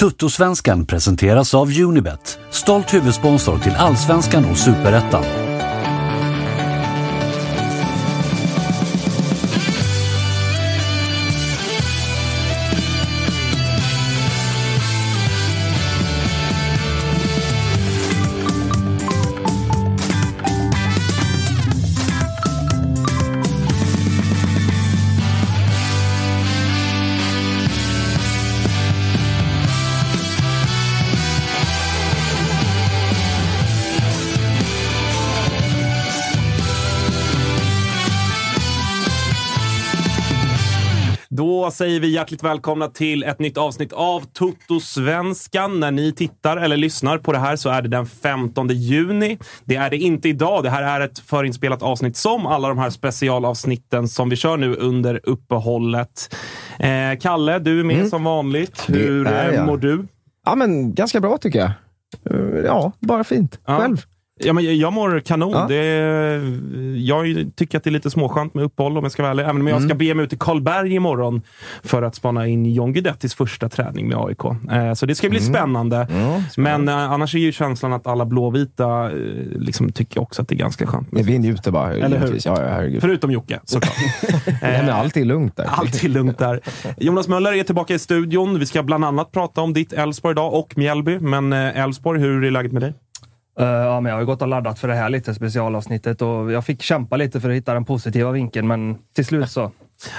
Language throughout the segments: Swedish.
Tuttosvenskan presenteras av Unibet, stolt huvudsponsor till Allsvenskan och Superettan. Säger vi hjärtligt välkomna till ett nytt avsnitt av Toto-svenskan. När ni tittar eller lyssnar på det här så är det den 15 juni. Det är det inte idag. Det här är ett förinspelat avsnitt som alla de här specialavsnitten som vi kör nu under uppehållet. Eh, Kalle, du är med Mm. som vanligt. Hur eh, mår du? Ja, men ganska bra tycker jag. Eh, Ja, bara fint. Ja. Själv? Ja, men jag mår kanon. Ja. Det, jag tycker att det är lite småskönt med uppehåll om jag ska vara ärlig. Även om jag Mm. ska be mig ut till Karlberg imorgon för att spana in John Guidettis första träning med AIK. Eh, så det ska bli Mm. spännande. Men eh, annars är ju känslan att alla blåvita eh, liksom, tycker också att det är ganska skönt. Men vi njuter bara. Eller hur? Ja, ja. Förutom Jocke, såklart. Men allt är lugnt där. Allt är lugnt där. Jonas Möller är tillbaka i studion. Vi ska bland annat prata om ditt Elfsborg idag och Mjällby. Men Elfsborg, hur är läget med dig? Uh, ja, men jag har ju gått och laddat för det här lite, specialavsnittet. Och jag fick kämpa lite för att hitta den positiva vinkeln, men till slut så.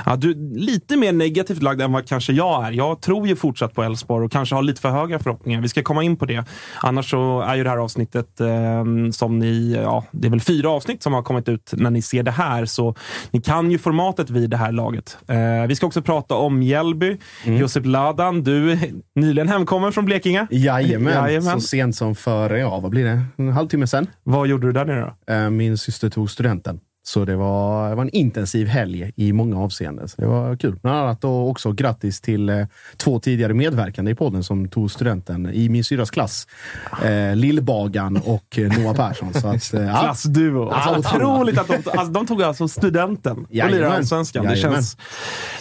Ja, du lite mer negativt lagd än vad kanske jag är. Jag tror ju fortsatt på Elfsborg och kanske har lite för höga förhoppningar. Vi ska komma in på det. Annars så är ju det här avsnittet eh, som ni... Ja, det är väl fyra avsnitt som har kommit ut när ni ser det här, så ni kan ju formatet vid det här laget. Eh, vi ska också prata om Mjällby. Josip Ladan, du är nyligen hemkommen från Blekinge. Jajamän, Jajamän. så sent som för, ja vad blir det, en halvtimme sen. Vad gjorde du där nere då? Eh, Min syster tog studenten. Så det var, det var en intensiv helg i många avseenden. Så det var kul. Bland annat och också grattis till eh, två tidigare medverkande i podden som tog studenten i min syrras klass. Eh, Lillbagan och eh, Noah Persson. Så att, eh, ja. Klassduo. Alltså, Ja, otroligt att de, alltså, de tog alltså studenten och lirade. Allsvenskan. Det känns...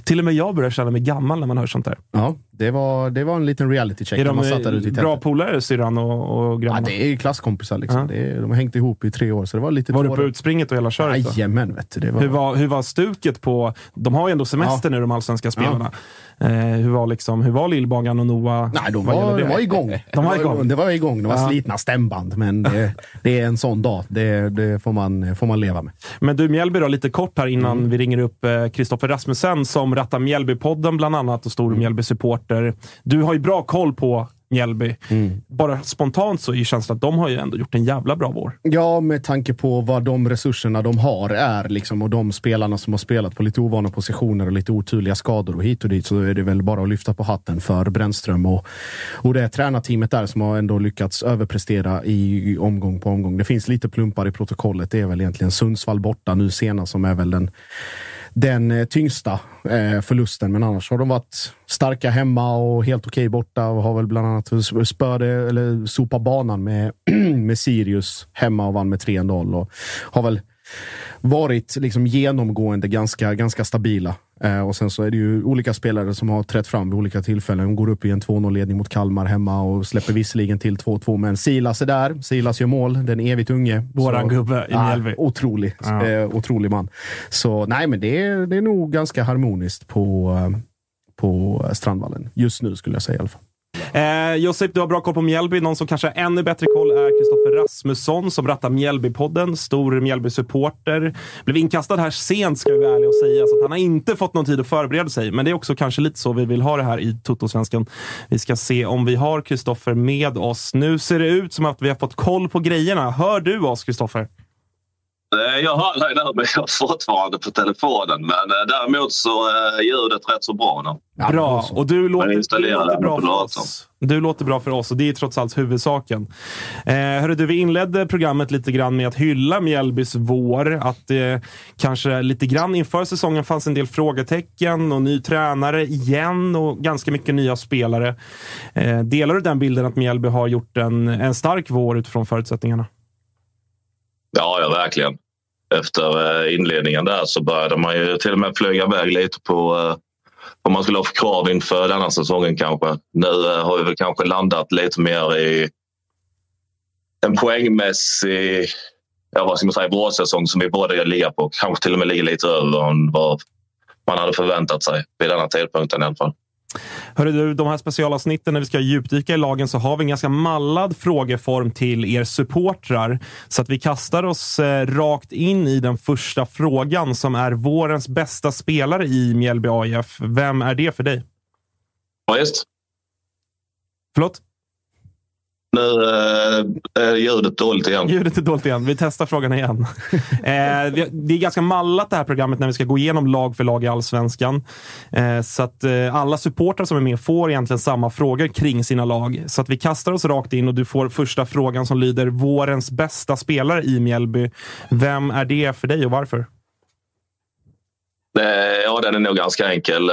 Till och med jag börjar känna mig gammal när man hör sånt där. ja, det var, det var en liten reality check Är när man de satt där ute i bra polare, syrran och, och Ja, grabbarna? det är klasskompisar. Liksom. Ja. Det är, de har hängt ihop i tre år, så det var lite var du på utspringet och hela köret? då? Jajamän, vet du. Det var, Hur var, hur var stuket på... De har ju ändå semester nu, de allsvenska spelarna. Eh, hur, var liksom, hur var Lillbagan och Noah? Nej, de var, de var igång. De var igång. Det var igång. De var Ja. slitna stämband, men det, det är en sån dag. Det, det får, man, får man leva med. Men du, Mjällby då, lite kort här innan Mm. vi ringer upp eh, Kristoffer Rasmussen som rattar Mjällbypodden bland annat och stor Mm. Mjällby-supporter. Du har ju bra koll på Mjällby. Mm. Bara spontant så är känslan att de har ju ändå gjort en jävla bra vår. Ja, med tanke på vad de resurserna de har är liksom, och de spelarna som har spelat på lite ovana positioner och lite oturliga skador och hit och dit så är det väl bara att lyfta på hatten för Brännström och, och det tränarteamet där som har ändå lyckats överprestera i, i omgång på omgång. Det finns lite plumpar i protokollet. Det är väl egentligen Sundsvall borta nu senast som är väl den den eh, tyngsta eh, förlusten. Men annars har de varit starka hemma och helt okej borta och har väl bland annat spöde, eller sopa banan med, med Sirius hemma och vann med 3-0 och har väl varit liksom genomgående ganska, ganska stabila. Eh, och sen så är det ju olika spelare som har trätt fram vid olika tillfällen. De går upp i en 2-0-ledning mot Kalmar hemma och släpper visserligen till 2-2. Men Silas är där. Silas gör mål. Den evigt unge. Våran så, gubbe i Mjällby. Ja, otrolig. Ja. Eh, otrolig man. Så nej, men det är, det är nog ganska harmoniskt på, eh, på Strandvallen. Just nu skulle jag säga i alla fall. Eh, Josip, du har bra koll på Mjällby. Någon som kanske har ännu bättre koll är Kristoffer Rasmusson som rattar Mjällbypodden. Stor Mjällby-supporter. Blev inkastad här sent, ska vi vara ärliga och säga, så han har inte fått någon tid att förbereda sig. Men det är också kanske lite så vi vill ha det här i Toto-svenskan. Vi ska se om vi har Kristoffer med oss. Nu ser det ut som att vi har fått koll på grejerna. Hör du oss, Kristoffer? Eh, jag hör dig där, men jag är fortfarande på telefonen. Men eh, däremot så är ljudet rätt så bra nu. Bra, och du låter, du låter bra för oss. Du låter bra för oss och det är trots allt huvudsaken. Eh, hörru, du, vi inledde programmet lite grann med att hylla Mjällbys vår. Att det eh, kanske lite grann inför säsongen fanns en del frågetecken och ny tränare igen och ganska mycket nya spelare. Eh, delar du den bilden att Mjällby har gjort en, en stark vår utifrån förutsättningarna? Ja, ja verkligen. Efter eh, inledningen där så började man ju till och med flyga iväg lite på eh, vad man skulle ha för krav inför denna säsongen kanske. Nu eh, har vi väl kanske landat lite mer i en poängmässig ja, vad ska man säga, vårsäsong som vi båda ligger på. Kanske till och med ligger lite över än vad man hade förväntat sig vid denna tidpunkten i alla fall. Hörru du, de här specialavsnitten när vi ska djupdyka i lagen så har vi en ganska mallad frågeform till er supportrar. Så att vi kastar oss eh, rakt in i den första frågan som är vårens bästa spelare i Mjällby AIF. Vem är det för dig? Ja, just. Förlåt? Nu eh, är ljudet dåligt igen. Ljudet är dåligt igen. Vi testar frågan igen. eh, det är ganska mallat det här programmet när vi ska gå igenom lag för lag i allsvenskan. Eh, så att alla supportrar som är med får egentligen samma frågor kring sina lag. Så att vi kastar oss rakt in och du får första frågan som lyder vårens bästa spelare i Mjällby. Vem är det för dig och varför? Ja, den är nog ganska enkel.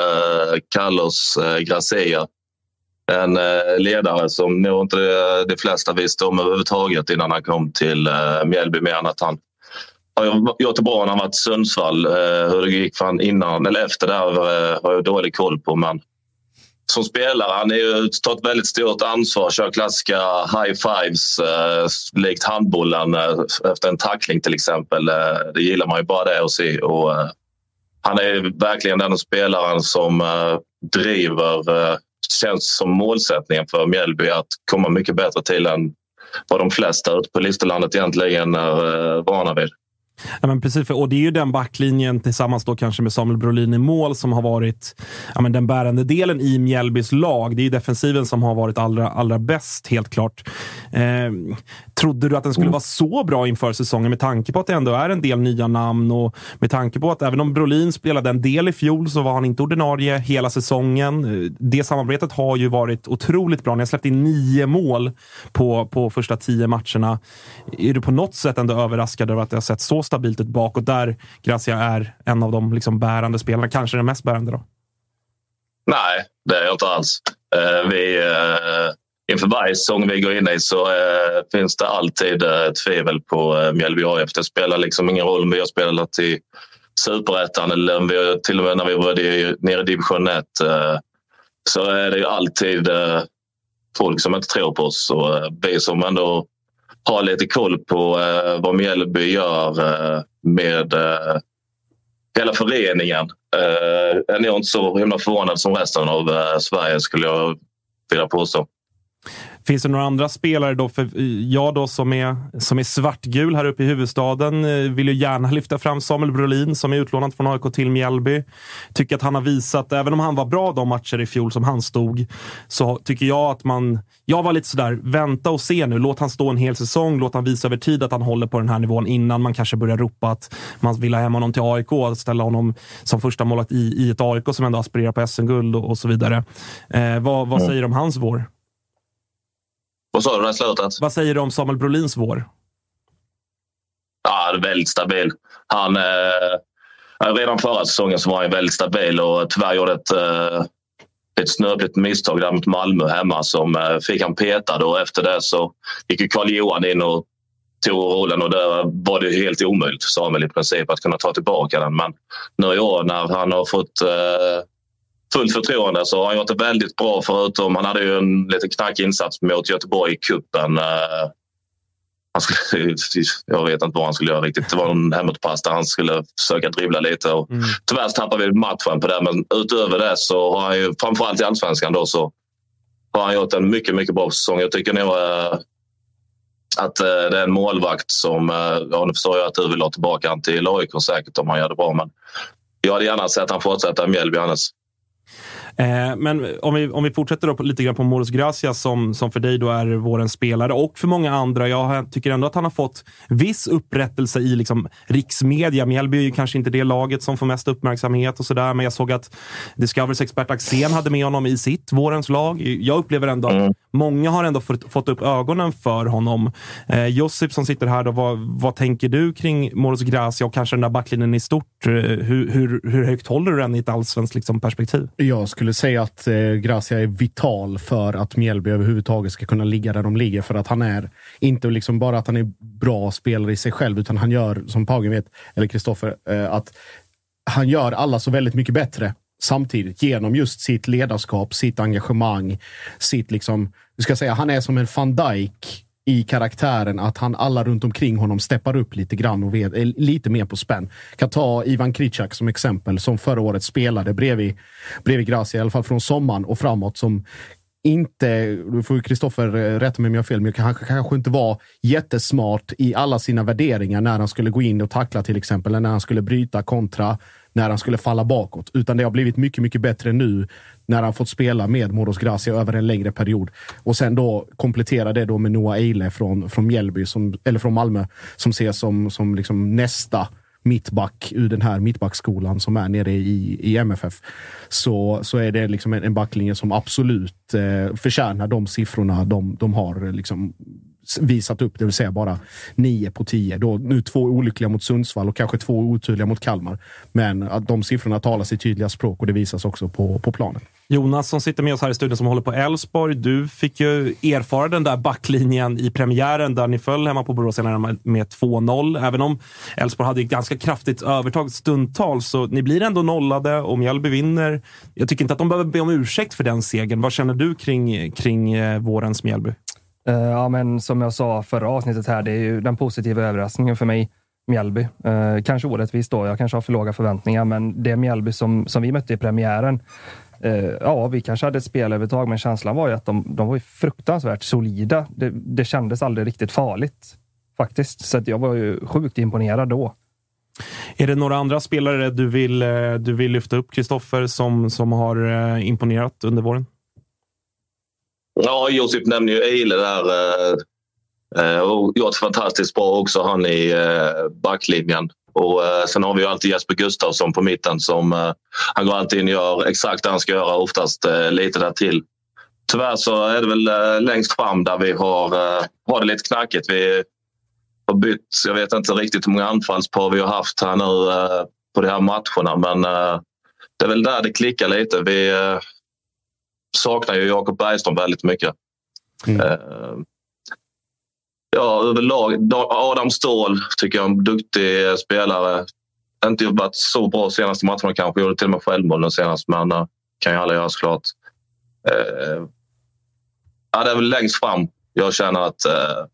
Carlos Gracia en eh, ledare som nog inte eh, de flesta visste om överhuvudtaget innan han kom till eh, Mjällby mer än att han har gjort det bra när han varit i Sundsvall. Hur det gick för innan eller efter där har jag dålig koll på. Men som spelare, han har ju tagit väldigt stort ansvar. Kör klassiska high fives likt handbollen efter en tackling till exempel. det gillar man ju bara det att se. Och, han är verkligen den spelaren som driver känns som målsättningen för Mjällby att komma mycket bättre till än vad de flesta ute på Listerlandet egentligen är eh, vana vid. Ja, men precis, och det är ju den backlinjen tillsammans då kanske med Samuel Brolin i mål som har varit ja, men den bärande delen i Mjällbys lag. Det är ju defensiven som har varit allra, allra bäst, helt klart. Eh, trodde du att den skulle vara så bra inför säsongen med tanke på att det ändå är en del nya namn och med tanke på att även om Brolin spelade en del i fjol så var han inte ordinarie hela säsongen. Det samarbetet har ju varit otroligt bra. Ni har släppt in nio mål på, på första tio matcherna. Är du på något sätt ändå överraskad över att det har sett så stabilt ut bakåt där Gracia är en av de liksom bärande spelarna. Kanske den mest bärande då? Nej, det är jag inte alls. Uh, vi, uh, inför varje säsong vi går in i så uh, finns det alltid tvivel på uh, Mjällby AIF. Det spelar liksom ingen roll om vi har spelat i superettan eller om vi, till och med när vi var nere i division 1 så är det ju alltid folk som inte tror på oss. Och vi som ändå ha lite koll på eh, vad Mjällby gör eh, med eh, hela föreningen. Eh, är nog inte så himla förvånad som resten av eh, Sverige skulle jag vilja påstå. Finns det några andra spelare då? För jag då som är, som är svartgul här uppe i huvudstaden eh, vill ju gärna lyfta fram Samuel Brolin som är utlånad från AIK till Mjällby. Tycker att han har visat, även om han var bra de matcher i fjol som han stod, så tycker jag att man... Jag var lite sådär, vänta och se nu. Låt han stå en hel säsong. Låt han visa över tid att han håller på den här nivån innan man kanske börjar ropa att man vill ha hem honom till AIK och ställa honom som första målet i, i ett AIK som ändå aspirerar på SM-guld och, och, så vidare. Eh, vad, vad säger du om hans vår? Vad sa du där slutet? Vad säger du om Samuel Brolins vår? Ja, väldigt stabil. Han, eh, redan förra säsongen så var han väldigt stabil och tyvärr gjorde ett, ett snöpligt misstag där mot Malmö hemma som fick han petad och efter det så gick Karl-Johan in och tog rollen och där var det helt omöjligt för Samuel i princip att kunna ta tillbaka den. Men nu i år när han har fått fullt förtroende så har han gjort det väldigt bra förutom han hade ju en lite knackig insats mot Göteborg i cupen. Han skulle, jag vet inte vad han skulle göra riktigt. Det var en hemåtpass där han skulle försöka dribbla lite. Och mm. Tyvärr tappade vi matchen på det, men utöver det så har han ju, framförallt i allsvenskan, då, så har han gjort en mycket, mycket bra säsong. Jag tycker nog äh, att äh, det är en målvakt som... Ja, nu förstår jag att du vill ha tillbaka han till AIK säkert om han gör det bra, men jag hade gärna sett att han fortsätter i Mjällby annars. Eh, men om vi, om vi fortsätter då lite grann på Moros Gracia som, som för dig då är vårens spelare och för många andra. Jag tycker ändå att han har fått viss upprättelse i liksom riksmedia. Mjällby är ju kanske inte det laget som får mest uppmärksamhet och sådär, men jag såg att Discoverys expert Axén hade med honom i sitt vårens lag. Jag upplever ändå att mm. många har ändå fått, fått upp ögonen för honom. Eh, Josip som sitter här, då, vad, vad tänker du kring Moros Gracia och kanske den där backlinjen i stort? Eh, hur, hur, hur högt håller du den i ett allsvenskt liksom, perspektiv? Jag skulle säga att eh, Gracia är vital för att Mjällby överhuvudtaget ska kunna ligga där de ligger. För att han är inte liksom bara att han är bra spelare i sig själv, utan han gör, som Paugen vet, eller Kristoffer, eh, att han gör alla så väldigt mycket bättre samtidigt genom just sitt ledarskap, sitt engagemang, sitt liksom, vi ska säga, han är som en van Dijk i karaktären att han alla runt omkring honom steppar upp lite grann och vet, är eh, lite mer på spänn. Kan ta Ivan Kricak som exempel, som förra året spelade bredvid, bredvid Gracia, i alla fall från sommaren och framåt, som inte, nu får Kristoffer eh, rätta mig om jag har fel, men kanske, kanske inte var jättesmart i alla sina värderingar när han skulle gå in och tackla till exempel, eller när han skulle bryta kontra, när han skulle falla bakåt. Utan det har blivit mycket, mycket bättre nu när han fått spela med Moros Gracia över en längre period. Och sen då komplettera det då med Noah Eile från, från Mjällby, som, eller från Malmö, som ses som, som liksom nästa mittback ur den här mittbackskolan som är nere i, i MFF. Så, så är det liksom en, en backlinje som absolut eh, förtjänar de siffrorna de, de har liksom visat upp, det vill säga bara 9 på 10. Då, nu två olyckliga mot Sundsvall och kanske två otydliga mot Kalmar. Men att de siffrorna talar sitt tydliga språk och det visas också på, på planen. Jonas som sitter med oss här i studion som håller på Elfsborg. Du fick ju erfara den där backlinjen i premiären där ni föll hemma på Borås med 2-0. Även om Elfsborg hade ett ganska kraftigt övertag stundtals så ni blir ändå nollade och Mjällby vinner. Jag tycker inte att de behöver be om ursäkt för den segern. Vad känner du kring, kring eh, vårens Mjällby? Uh, ja, men som jag sa förra avsnittet här, det är ju den positiva överraskningen för mig. Mjällby. Uh, kanske orättvist då, jag kanske har för låga förväntningar, men det Mjällby som, som vi mötte i premiären, uh, ja, vi kanske hade ett spelövertag, men känslan var ju att de, de var fruktansvärt solida. Det, det kändes aldrig riktigt farligt faktiskt, så jag var ju sjukt imponerad då. Är det några andra spelare du vill, du vill lyfta upp, Kristoffer, som, som har imponerat under våren? Ja, Josip nämner ju Eile där. Eh, eh, och gjort fantastiskt bra också han i eh, backlinjen. Och sen har vi ju alltid Jesper Gustafsson på mitten som han går alltid in och gör exakt det han ska göra, oftast lite där till. Tyvärr så är det väl längst fram där vi har, har det lite knackigt. Vi har bytt, jag vet inte riktigt hur många anfallspar vi har haft här nu på de här matcherna men det är väl där det klickar lite. Vi, saknar ju Jakob Bergström väldigt mycket. Mm. Uh, ja, överlag. Adam Ståhl tycker jag är en duktig spelare. Inte jobbat så bra senaste matcherna kanske. Gjorde till och med självmål den senast, men uh, kan ju alla göra såklart. Uh, ja, det är väl längst fram jag känner att det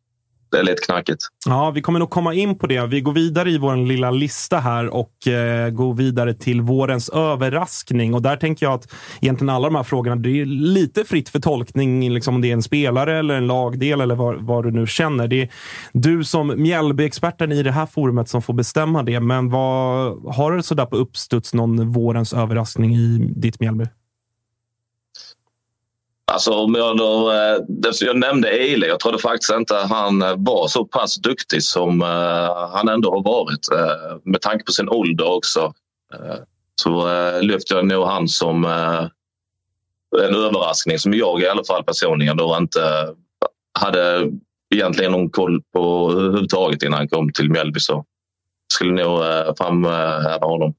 är lite knackigt. Ja, vi kommer nog komma in på det. Vi går vidare i vår lilla lista här och eh, går vidare till vårens överraskning. Och där tänker jag att egentligen alla de här frågorna, det är lite fritt för tolkning, liksom om det är en spelare eller en lagdel eller vad, vad du nu känner. Det är du som Mjällby-experten i det här forumet som får bestämma det. Men vad, har du sådär på uppstuds någon vårens överraskning i ditt Mjällby? Alltså om jag då, eh, jag nämnde Eile, jag trodde faktiskt inte han eh, var så pass duktig som eh, han ändå har varit. Med tanke på sin ålder också. Så lyfter jag nog han som en överraskning som jag i alla fall personligen då inte hade egentligen någon koll på överhuvudtaget innan han kom till Mjällby. Så skulle nog framhäva honom.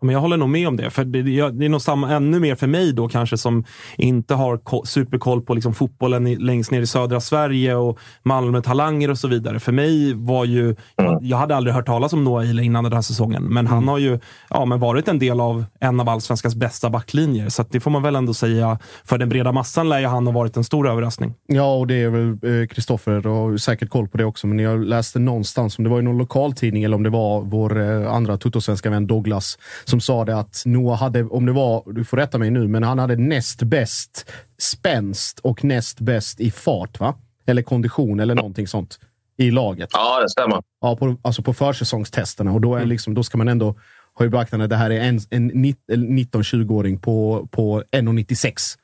Men jag håller nog med om det. För det, det är nog samma, ännu mer för mig då kanske som inte har superkoll på liksom fotbollen i, längst ner i södra Sverige och Malmö-talanger och så vidare. För mig var ju... Mm. Jag hade aldrig hört talas om Noah Eile innan den här säsongen, men han mm. har ju ja, men varit en del av en av allsvenskans bästa backlinjer. Så det får man väl ändå säga. För den breda massan lär ju han ha varit en stor överraskning. Ja, och det är väl Kristoffer eh, har säkert koll på det också, men jag läste någonstans, om det var i någon lokaltidning eller om det var vår eh, andra tuttosvenska vän Douglas som sa det att Noah hade, om det var, du får rätta mig nu, men han hade näst bäst spänst och näst bäst i fart, va? Eller kondition eller någonting sånt i laget. Ja, det stämmer. Ja, på, alltså på försäsongstesterna. Och då, är mm. liksom, då ska man ändå ha i beaktande att det här är en, en 19-20-åring på, på 1,96.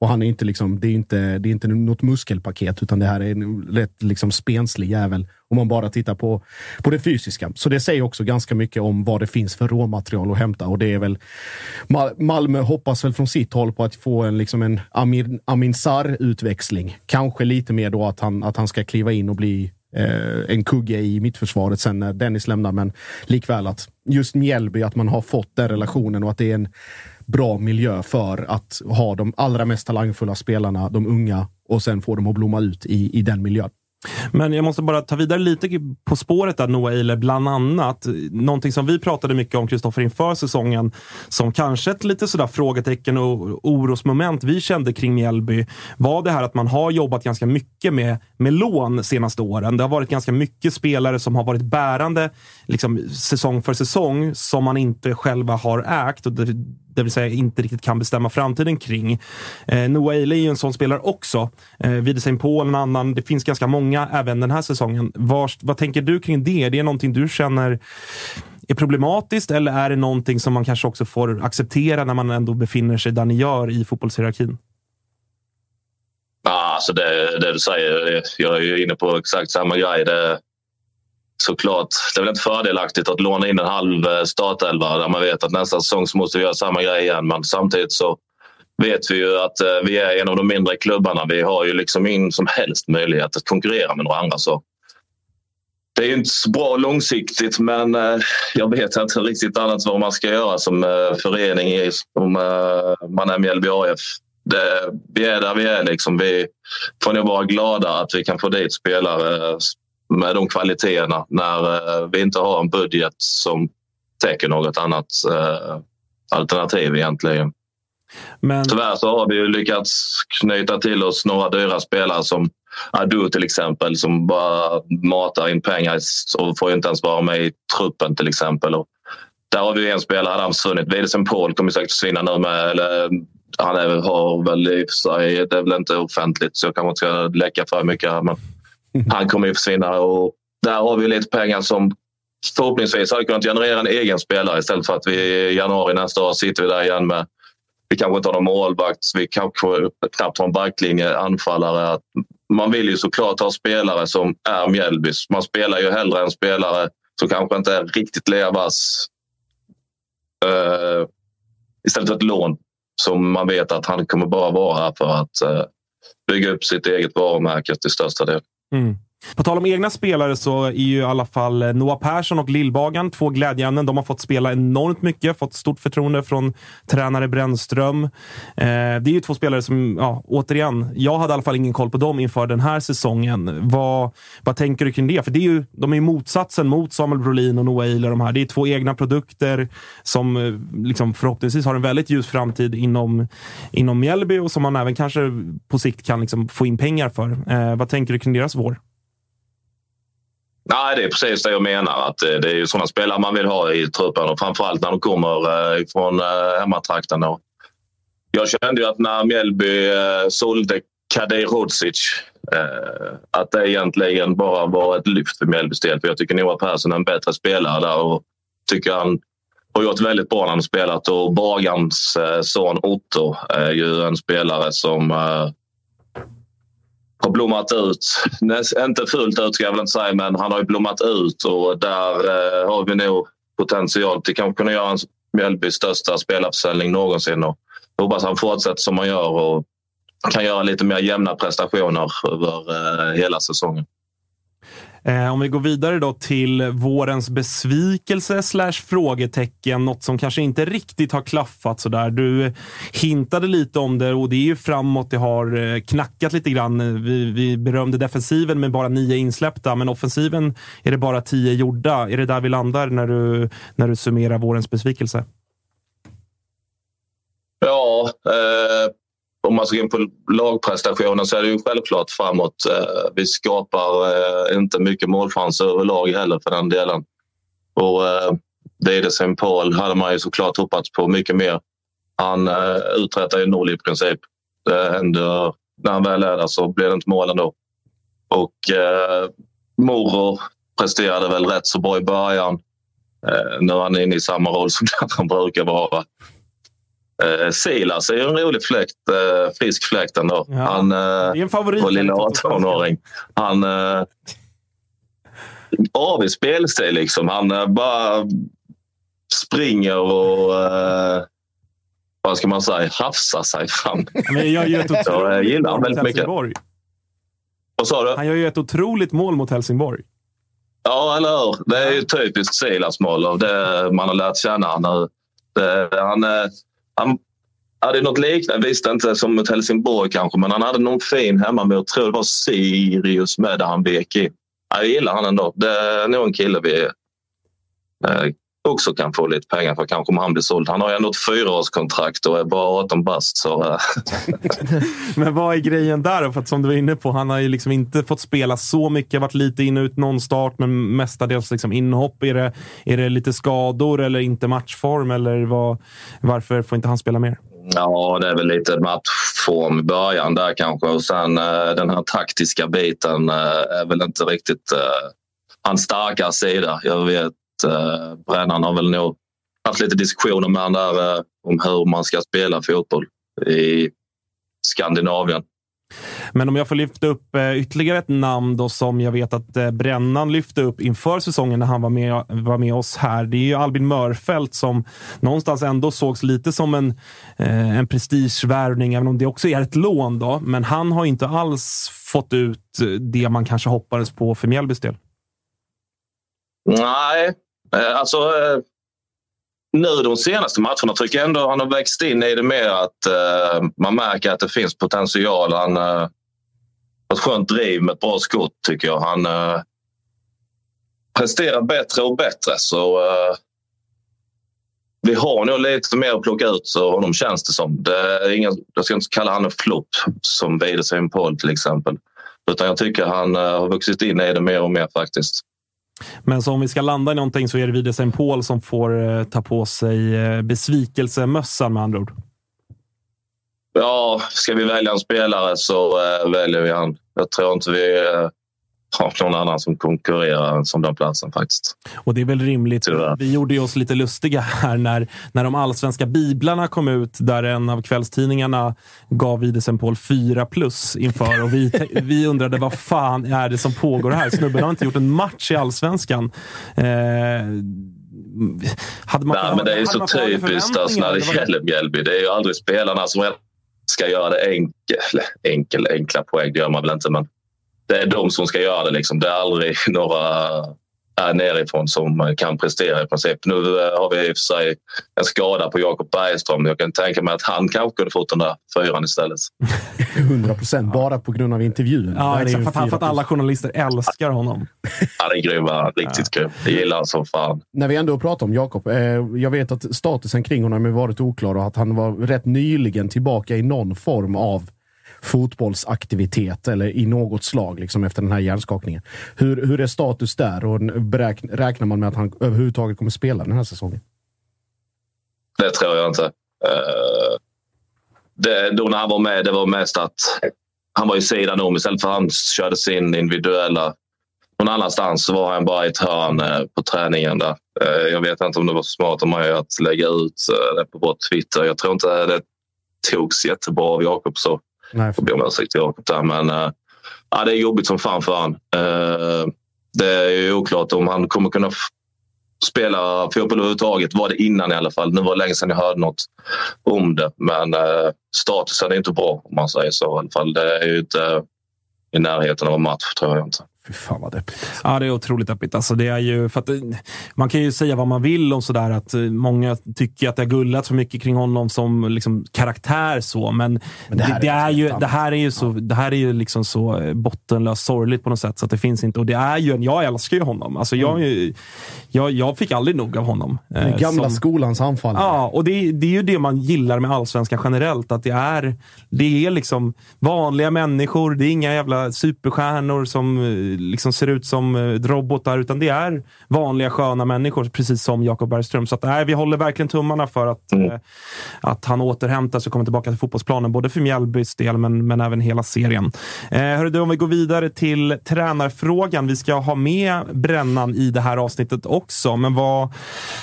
Och han är inte liksom, det är inte, det är inte något muskelpaket, utan det här är en rätt liksom spenslig jävel. Om man bara tittar på, på det fysiska. Så det säger också ganska mycket om vad det finns för råmaterial att hämta. Och det är väl Malmö hoppas väl från sitt håll på att få en, liksom en Amin, Amin utväxling. Kanske lite mer då att han, att han ska kliva in och bli eh, en kugge i mittförsvaret sen när Dennis lämnar. Men likväl att just Mjällby, att man har fått den relationen och att det är en bra miljö för att ha de allra mest talangfulla spelarna, de unga, och sen få dem att blomma ut i, i den miljön. Men jag måste bara ta vidare lite på spåret där, Noah Eiler, bland annat. Någonting som vi pratade mycket om, Kristoffer, inför säsongen, som kanske ett lite sådär frågetecken och orosmoment vi kände kring Mjällby, var det här att man har jobbat ganska mycket med, med lån senaste åren. Det har varit ganska mycket spelare som har varit bärande liksom, säsong för säsong, som man inte själva har ägt. Och det, det vill säga inte riktigt kan bestämma framtiden kring. Eh, Noah Eile är ju en sån spelare också. Eh, Wiedersheim Paul en annan. Det finns ganska många även den här säsongen. Var, vad tänker du kring det? Är det någonting du känner är problematiskt eller är det någonting som man kanske också får acceptera när man ändå befinner sig där ni gör i fotbollshierarkin? alltså det, det du säger, jag är ju inne på exakt samma grej. Det, såklart, det är väl inte fördelaktigt att låna in en halv eh, startelva där man vet att nästa säsong så måste vi göra samma grej igen. Men samtidigt så vet vi ju att eh, vi är en av de mindre klubbarna. Vi har ju liksom ingen som helst möjlighet att konkurrera med några andra. Så det är inte så bra långsiktigt, men eh, jag vet inte riktigt annat vad man ska göra som förening om man är Mjällby AF. Det, vi är där vi är. Liksom. Vi får nog vara glada att vi kan få dit spelare med de kvaliteterna när eh, vi inte har en budget som täcker något annat eh, alternativ egentligen. Men... Tyvärr så har vi ju lyckats knyta till oss några dyra spelare som Adu till exempel som bara matar in pengar och får inte ens vara med i truppen till exempel. Och där har vi en spelare, hade han försvunnit. Widersen Paul kommer säkert försvinna nu med. Eller, han är, har väl i sig, det är väl inte offentligt så jag kanske inte ska läcka för mycket. Men Mm. han kommer ju försvinna och där har vi lite pengar som förhoppningsvis hade kunnat generera en egen spelare istället för att vi i januari nästa år sitter vi där igen med vi kanske inte har någon målvakt, vi kanske knappt har en backlinje, anfallare. Man vill ju såklart ha spelare som är Mjällbys. Man spelar ju hellre en spelare som kanske inte är riktigt Levas uh, istället för ett lån som man vet att han kommer bara vara här för att uh, bygga upp sitt eget varumärke till största del. Mm. På tal om egna spelare så är ju i alla fall Noah Persson och Lillbagan två glädjeämnen. De har fått spela enormt mycket, fått stort förtroende från tränare Brännström. Eh, det är ju två spelare som, ja, återigen, jag hade i alla fall ingen koll på dem inför den här säsongen. Vad, vad tänker du kring det? För det är ju, de är ju motsatsen mot Samuel Brolin och Noah Eiler. De här. Det är två egna produkter som eh, liksom, förhoppningsvis har en väldigt ljus framtid inom, inom Mjällby och som man även kanske på sikt kan liksom, få in pengar för. Eh, vad tänker du kring deras vår? Nej, det är precis det jag menar. Att eh, det är ju sådana spelare man vill ha i truppen och framförallt när de kommer eh, från eh, hemmatrakten. Jag kände ju att när Mjällby sålde Kadir Hodzic att det egentligen bara var ett lyft för Mjällbys del. För jag tycker Noah Persson är en bättre spelare där och tycker han har gjort väldigt bra när han spelat. Och Bagans son Otto är ju en spelare som har blommat ut. Inte fullt ut ska jag väl inte säga, men han har ju blommat ut och där eh, har vi nog potential till att kunna göra en Mjällbys största spelarförsäljning någonsin. Och jag hoppas han fortsätter som han gör och kan göra lite mer jämna prestationer över eh, hela säsongen. Eh, om vi går vidare då till vårens besvikelse slash frågetecken. Något som kanske inte riktigt har klaffat sådär. Du hintade lite om det och det är ju framåt det har eh, knackat lite grann. Vi, vi berömde defensiven med bara nio insläppta, men offensiven är det bara tio gjorda. Är det där vi landar när du, när du summerar vårens besvikelse? Ja, eh, om man ska gå in på lagprestationen så är det ju självklart framåt. Eh, vi skapar eh, inte mycket målchanser överlag heller för den delen. Och eh, Wiedesen Paul hade man ju såklart hoppats på mycket mer. Han eh, uträttar ju noll i princip. Det händer, när han väl är där så blir det inte mål ändå. Och eh, Moro presterade väl rätt så bra i början. Eh, nu är han inne i samma roll som han brukar vara. Eh, Silas är ju en rolig fläkt, eh, frisk fläkt ändå. Ja, han, eh, är en favorit. vår lilla 18-åring. Han... Eh, avig spelstil liksom. Han eh, bara springer och... Eh, vad ska man säga? Hafsar sig fram. Men jag gör ett Så jag otroligt gillar han väldigt mycket. Vad sa du? Han gör ju ett otroligt mål mot Helsingborg. Ja, eller hur? Det är ju typiskt Silas mål det man har lärt känna nu. Det, han, eh, han hade något liknande, visst inte som mot Helsingborg kanske, men han hade någon fin hemma med, jag tror det var Sirius med där han vek in. Jag gillar han ändå. Det är nog en kille vi eh, också kan få lite pengar för kanske om han blir såld. Han har ju ändå ett fyraårskontrakt och är bara 18 bast. Så, eh, Men vad är grejen där då? För att som du var inne på, han har ju liksom inte fått spela så mycket, varit lite in och ut någon start, men mestadels liksom inhopp. Är det, är det lite skador eller inte matchform? Eller vad, varför får inte han spela mer? Ja, det är väl lite matchform i början där kanske. Och sen eh, den här taktiska biten eh, är väl inte riktigt hans starka sida. Jag vet eh, Brännan har väl nog haft lite diskussioner med han där eh, om hur man ska spela fotboll i Skandinavien. Men om jag får lyfta upp eh, ytterligare ett namn då som jag vet att eh, Brännan lyfte upp inför säsongen när han var med, var med oss här. Det är ju Albin Mörfelt som någonstans ändå sågs lite som en, eh, en prestigevärvning, även om det också är ett lån. Då. Men han har inte alls fått ut det man kanske hoppades på för Mjällbys del. Nej, Eh, alltså eh, nu de senaste matcherna tycker jag ändå han har växt in i det mer att eh, man märker att det finns potential. Han eh, har ett skönt driv med ett bra skott tycker jag. Han eh, presterar bättre och bättre. Så eh, vi har nog lite mer att plocka ut så honom känns det som. Det är ingen, jag ska inte kalla han en flopp som Wiedesheim-Paul till exempel. Utan jag tycker han eh, har vuxit in i det mer och mer faktiskt. Men så om vi ska landa i någonting så är det Wiedesen Paul som får eh, ta på sig eh, besvikelsemössan med andra ord. Ja, ska vi välja en spelare så eh, väljer vi han. Jag tror inte vi eh, har någon annan som konkurrerar som den platsen faktiskt. Och det är väl rimligt. Tyvärr. Vi gjorde ju oss lite lustiga här när, när de allsvenska biblarna kom ut, där en av kvällstidningarna gav Wiedesen Paul 4 plus inför. Och vi, vi undrade vad fan är det som pågår här? Snubben har inte gjort en match i allsvenskan. Eh, hade man, Nej, men det är ju så typiskt alltså, när det gäller Mjällby. Det är ju aldrig spelarna som ska göra det enkel, enkel, enkla poäng. Det gör man väl inte, men det är de som ska göra det. Liksom. Det är aldrig några här nerifrån som kan prestera i princip. Nu eh, har vi i och för sig en skada på Jakob Bergström. Jag kan tänka mig att han kanske kunde fått den där fyran istället. 100 procent. Bara på grund av intervjun. Ja, Där är För att, han- för att alla journalister älskar honom. Han är grym. han Riktigt grym. Jag gillar honom som fan. När vi ändå pratar om Jakob. Eh, jag vet att statusen kring honom har varit oklar och att han var rätt nyligen tillbaka i någon form av fotbollsaktivitet eller i något slag liksom efter den här hjärnskakningen. Hur, hur är status där och beräk, räknar man med att han överhuvudtaget kommer spela den här säsongen? Det tror jag inte. Eh, det, då när han var med, det var mest att han var i sidan om. Istället för att han körde sin individuella någon annanstans så var han bara i ett hörn eh, på träningen. Där. Eh, jag vet inte om det var smart av mig att lägga ut det på vår Twitter. Jag tror inte det togs jättebra av Jakob. Så Nej, be om ursäkt till Jakob där. Men eh, ja, det är jobbigt som fan för han. Eh, Det är ju oklart om han kommer kunna spela fotboll överhuvudtaget. Var det innan i alla fall. Nu var det länge sedan jag hörde något om det. Men eh, statusen är inte bra om man säger så i alla fall. Det är ju inte i närheten av en match tror jag inte. Fy fan vad deppigt. Ja, det är otroligt deppigt. Alltså, det är ju, för att, man kan ju säga vad man vill om sådär, att eh, många tycker att det har gullats för mycket kring honom som liksom, karaktär. så, Men, Men det här det, är ju, annat. det här är ju så, det här är ju liksom så eh, bottenlöst sorgligt på något sätt, så att det finns inte. Och det är ju, jag älskar ju honom. Alltså, jag, ju- jag, jag fick aldrig nog av honom. eh, Den gamla som- skolans anfallare. Ja, och det, det är ju det man gillar med allsvenskan generellt. Att det är, det är liksom vanliga människor. Det är inga jävla superstjärnor som eh, liksom ser ut som eh, robotar, utan det är vanliga sköna människor, precis som Jakob Bergström. Så att, nej, vi håller verkligen tummarna för att, Mm. eh, att han återhämtar sig och kommer tillbaka till fotbollsplanen. Både för Mjällbys del, men, men även hela serien. Eh, hörru du, om vi går vidare till tränarfrågan. Vi ska ha med Brännan i det här avsnittet också. Men vad,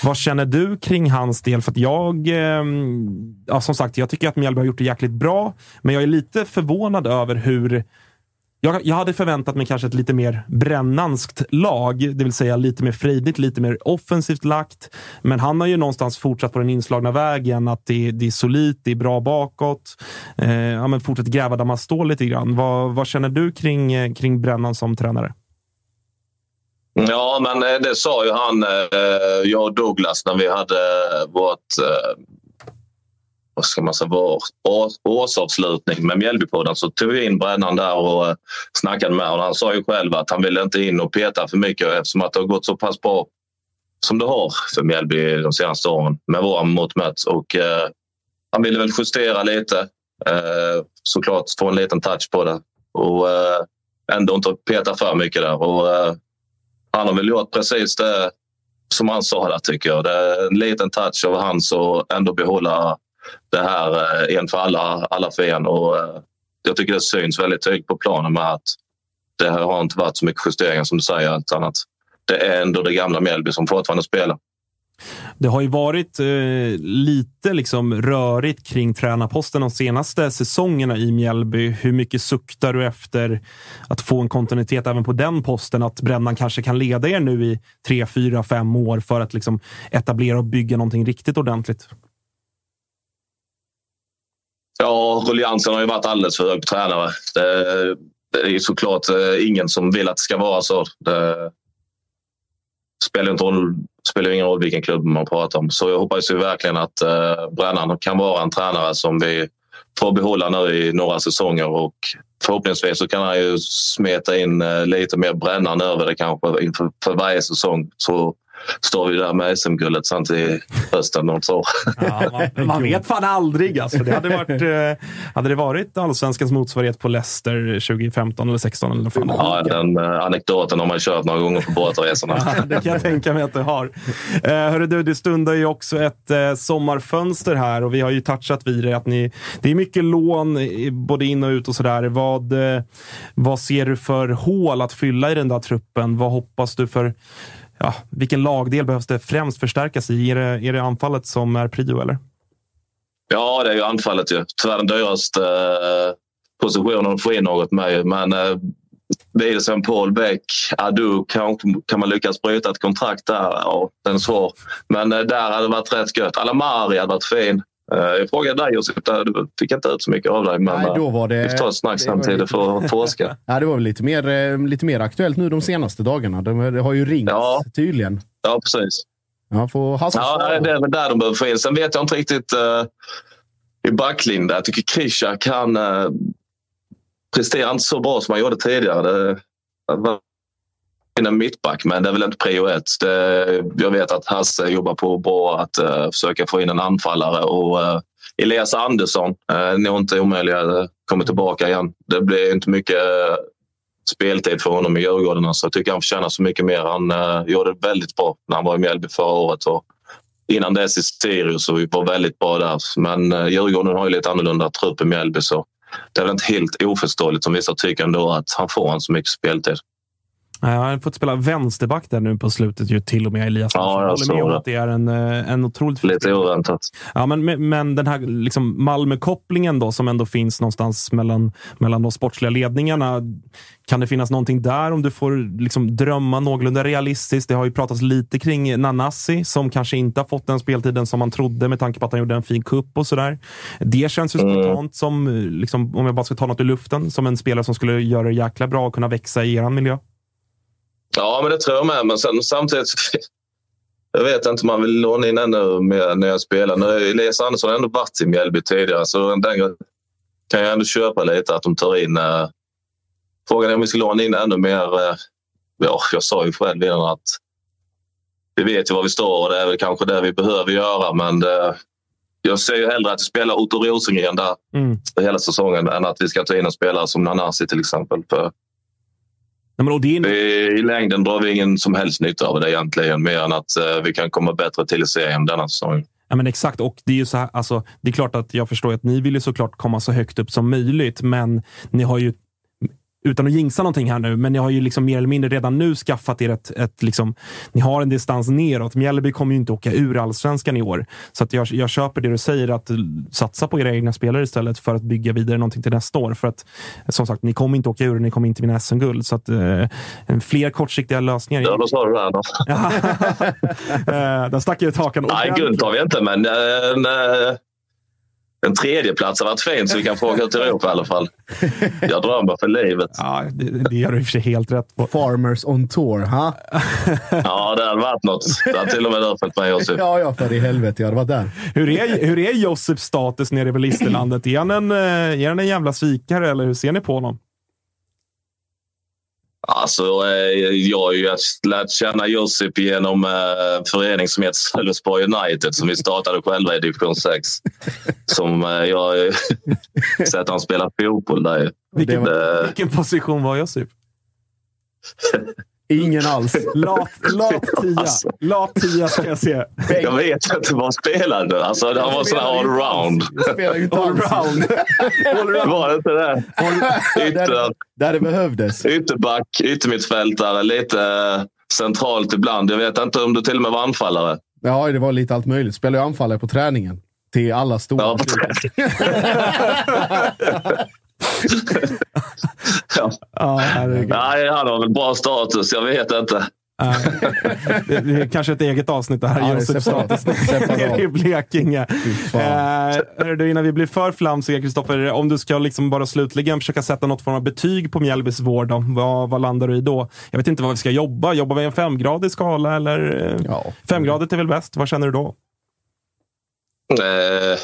vad känner du kring hans del? För att jag, eh, ja, som sagt, jag tycker att Mjällby har gjort det jäkligt bra, men jag är lite förvånad över hur jag, jag hade förväntat mig kanske ett lite mer brännanskt lag, det vill säga lite mer frejdigt, lite mer offensivt lagt. Men han har ju någonstans fortsatt på den inslagna vägen, att det, det är solitt, det är bra bakåt. Eh, ja, men fortsätt gräva där man står lite grann. Vad, vad känner du kring, eh, kring Brännan som tränare? Ja, men eh, det sa ju han, eh, jag och Douglas, när vi hade vårt vad ska man säga, vår års- årsavslutning med Mjällbypodden så tog vi in Brännan där och eh, snackade med honom. Han sa ju själv att han ville inte in och peta för mycket eftersom att det har gått så pass bra som det har för Mjällby de senaste åren med våra mått mätt. Och, eh, han ville väl justera lite, eh, såklart få en liten touch på det och eh, ändå inte peta för mycket där. Och, eh, han har väl gjort precis det som han sa där tycker jag. Det är en liten touch av hans och ändå behålla det här eh, en för alla, alla för en. Och, eh, jag tycker det syns väldigt tydligt på planen med att det har inte varit så mycket justeringar som du säger. Allt annat. det är ändå det gamla Mjällby som fortfarande spelar. Det har ju varit eh, lite liksom rörigt kring tränarposten de senaste säsongerna i Mjällby. Hur mycket suktar du efter att få en kontinuitet även på den posten? Att Brännan kanske kan leda er nu i tre, fyra, fem år för att liksom etablera och bygga någonting riktigt ordentligt? Ja, ruljansen har ju varit alldeles för hög på tränare. Det, det är ju såklart eh, ingen som vill att det ska vara så. Det spelar, inte roll, spelar ingen roll vilken klubb man pratar om. Så jag hoppas ju verkligen att eh, Brännan kan vara en tränare som vi får behålla nu i några säsonger och förhoppningsvis så kan han ju smeta in eh, lite mer Brännan över det kanske inför för varje säsong. Så står vi där med SM-guldet sen till hösten något år. Ja, man, man vet fan aldrig. Alltså. Det hade, varit, eh, hade det varit allsvenskans motsvarighet på Leicester 2015 eller 16 eller fan. Ja, den eh, anekdoten har man kört några gånger på båtresorna. Ja, det kan jag tänka mig att du har. Eh, hörru du, det stundar ju också ett eh, sommarfönster här och vi har ju touchat vid det. Att ni, det är mycket lån både in och ut och sådär. Vad, vad ser du för hål att fylla i den där truppen? Vad hoppas du för... Ja, vilken lagdel behövs det främst förstärkas i? Är det, är det anfallet som är prio, eller? Ja, det är ju anfallet ju. Tyvärr den dyraste eh, positionen att få in något med. Men Men eh, Widersen, Paul Bäck, Adu kan, kan man lyckas bryta ett kontrakt där. Ja, den är svår. Men eh, där hade det varit rätt gött. Alamari hade varit fin. Eh, jag frågade dig Josef, du fick inte ut så mycket av dig. Men Nej, då var det- vi får ta ett snack var samtidigt för att forska. Ja, det var väl lite mer, eh, lite mer aktuellt nu de senaste dagarna. Det, har ju ringt Ja. tydligen. Ja, precis. Ja, får Ja, det är väl där de behöver få in. Sen vet jag inte riktigt uh, i backlinjen. Jag tycker Krisha kan uh, prestera inte så bra som han gjorde tidigare. Det, det in en mittback, men det är väl inte prio ett. Det, jag vet att Hasse jobbar på bra att uh, försöka få in en anfallare och uh, Elias Andersson, uh, nog inte omöjlig, uh, kommer tillbaka igen. Det blir inte mycket uh, speltid för honom i Djurgården. Så jag tycker han förtjänar så mycket mer. Han uh, gjorde det väldigt bra när han var i Mjällby förra året. Och innan dess i Sirius och vi var väldigt bra där. Men uh, Djurgården har ju lite annorlunda trupp i Mjällby så det är väl inte helt oförståeligt som vissa tycker ändå att han får en så mycket speltid. Han har fått spela vänsterback där nu på slutet, ju, till och med Elias. Ja, jag håller med om att det är en, eh, en otroligt Lite oväntat. Ja, men, men- den här liksom Malmö-kopplingen då, som ändå finns någonstans mellan, mellan de sportsliga ledningarna. Kan det finnas någonting där om du får liksom drömma någorlunda realistiskt? Det har ju pratats lite kring Nanasi som kanske inte har fått den speltiden som man trodde med tanke på att han gjorde en fin kupp och sådär. Det känns ju Mm. spontant som, liksom, om jag bara ska ta något i luften, som en spelare som skulle göra det jäkla bra och kunna växa i eran miljö. Ja, men det tror jag med. Men sen, samtidigt... Jag vet inte om man vill låna in ännu mer nya spelare. Nu har Elias Andersson ändå varit i Mjällby tidigare, så den kan jag ändå köpa lite att de tar in... Eh, frågan är om vi ska låna in ännu mer. Eh, ja, jag sa ju själv innan att vi vet ju var vi står och det är väl kanske det vi behöver göra, men det, jag ser ju hellre att vi spelar Otto Rosengren där mm. hela säsongen än att vi ska ta in en spelare som Nanasi till exempel. För Nej, men är... I längden drar vi ingen som helst nytta av det egentligen, mer än att uh, vi kan komma bättre till i serien denna säsong. Ja, men exakt, och det är ju så här, alltså, det är klart att jag förstår att ni vill ju såklart komma så högt upp som möjligt, men ni har ju utan att jinxa någonting här nu, men ni har ju liksom mer eller mindre redan nu skaffat er ett, ett liksom, ni har en distans neråt. Mjällby kommer ju inte åka ur allsvenskan i år. Så att jag, jag köper det du säger, att satsa på era egna spelare istället för att bygga vidare någonting till nästa år. För att som sagt, ni kommer inte åka ur, ni kommer inte vinna SM-guld. Så att eh, fler kortsiktiga lösningar. Ja, då sa du det. Eh, där stack jag ut hakan. Nej, guld tar vi inte, men eh, en tredje plats har varit fint så vi kan få åka ut i Europa i alla fall. Jag drömmer för livet. Ja, det, det gör du i och för sig helt rätt på. Farmers on tour, ha? ja, det hade varit något. Det hade till och med du följt med Josip. Ja, ja, för i helvete. Jag hade varit där. Hur är, hur är Josips status nere på Listerlandet? Är han, en, eh, är han en jävla svikare eller hur ser ni på honom? Alltså, eh, jag har ju lärt känna Josip genom en eh, förening som heter Sölvesborg United som vi startade själva i division 6. Som eh, jag sett han spela fotboll där. Vilken, vilken position var Josip? Ingen alls. Lat, lat tia. Alltså. Lat tia ska jag se. Jag vet inte vad han spelade. Alltså, han var sån här allround. Allround. var det inte det? Ytter, där det behövdes. Ytterback, yttermittfältare, lite eh, centralt ibland. Jag vet inte om du till och med var anfallare. Ja, det var lite allt möjligt. Spelade ju anfallare på träningen. Till alla stora. Ja, på ja. Ja, Nej, han har väl bra status. Jag vet inte. det, det är kanske ett eget avsnitt det här. Ja, Josef status i Blekinge. Eh, du, innan vi blir för flamsiga, Kristoffer, om du ska liksom bara slutligen försöka sätta något form av betyg på Mjällbys vård, då, vad, vad, landar du i då? Jag vet inte vad vi ska jobba. Jobbar vi en femgradig skala? Eller? Ja. Femgradigt är väl bäst. Vad känner du då? Eh,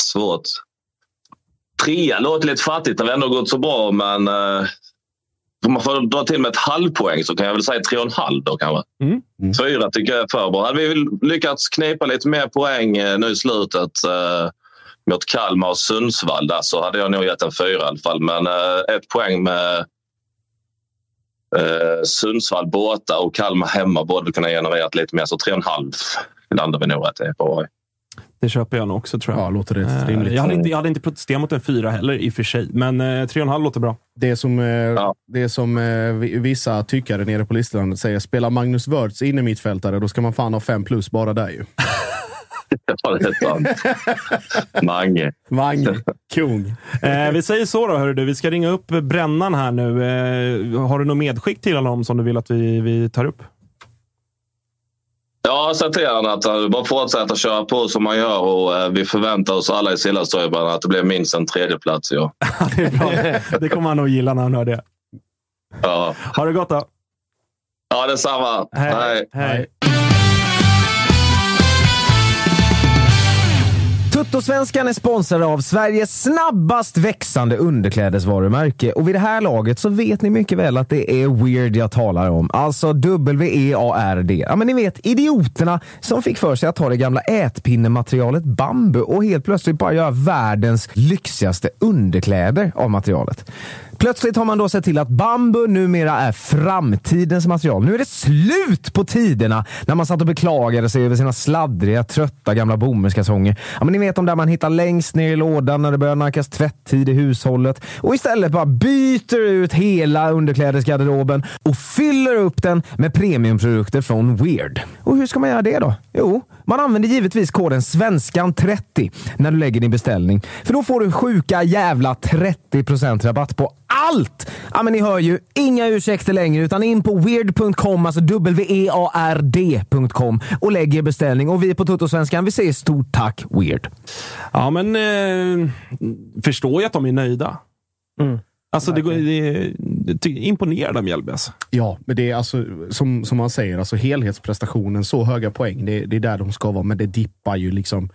svårt trea låter lite fattigt när vi ändå gått så bra, men eh, om man får dra till med ett halvpoäng så kan jag väl säga tre och en halv då kanske. Mm. Mm. Fyra tycker jag är för bra. Hade vi lyckats knipa lite mer poäng eh, nu i slutet eh, mot Kalmar och Sundsvall där, så hade jag nog gett en fyra i alla fall. Men eh, ett poäng med eh, Sundsvall borta och Kalmar hemma borde kunna generera lite mer. Så tre och en halv landar vi nog rätt på. Det köper jag nog också tror jag. Ja, låter rätt uh, rimligt. Jag hade, inte, jag hade inte protesterat mot en fyra heller i och för sig, men tre och en halv låter bra. Det som, uh, ja. det som uh, vissa tyckare nere på listan säger, spelar Magnus Wörths inne mittfältare, då ska man fan ha fem plus bara där ju. ja, det är sant. Mange. Mange. Kung. Eh, vi säger så då, hörru du. Vi ska ringa upp Brännan här nu. Eh, har du något medskick till honom som du vill att vi, vi tar upp? Ja, säg till honom att han bara fortsätter köra på som man gör och eh, vi förväntar oss alla i Sillastorpen att det blir minst en tredjeplats i år. det är bra. Det kommer han nog gilla när han hör det. Ja. Ha det gott då! Ja, detsamma. Hej. Hej. Hej. Tuttosvenskan är sponsrad av Sveriges snabbast växande underklädesvarumärke och vid det här laget så vet ni mycket väl att det är Weird jag talar om. Alltså W-E-A-R-D. Ja, men ni vet idioterna som fick för sig att ta det gamla ätpinnematerialet bambu och helt plötsligt bara göra världens lyxigaste underkläder av materialet. Plötsligt har man då sett till att bambu numera är framtidens material. Nu är det slut på tiderna när man satt och beklagade sig över sina sladdriga, trötta gamla bomullskalsonger. Ja, men ni vet de där man hittar längst ner i lådan när det börjar nackas tvätttid i hushållet och istället bara byter ut hela underklädesgarderoben och fyller upp den med premiumprodukter från Weird. Och hur ska man göra det då? Jo, man använder givetvis koden SVENSKAN30 när du lägger din beställning. För då får du sjuka jävla 30% rabatt på allt! Ja, men ni hör ju, inga ursäkter längre, utan in på weird.com, alltså w-e-a-r-d.com och lägg er beställning. Och vi på Tuttosvenskan, vi säger stort tack Weird. Ja, men eh, förstår ju att de är nöjda. Mm. Alltså, det, det, imponerad av Mjällby. Alltså. Ja, men det är alltså som, som man säger, alltså helhetsprestationen, så höga poäng. Det, det är där de ska vara, men det dippar ju liksom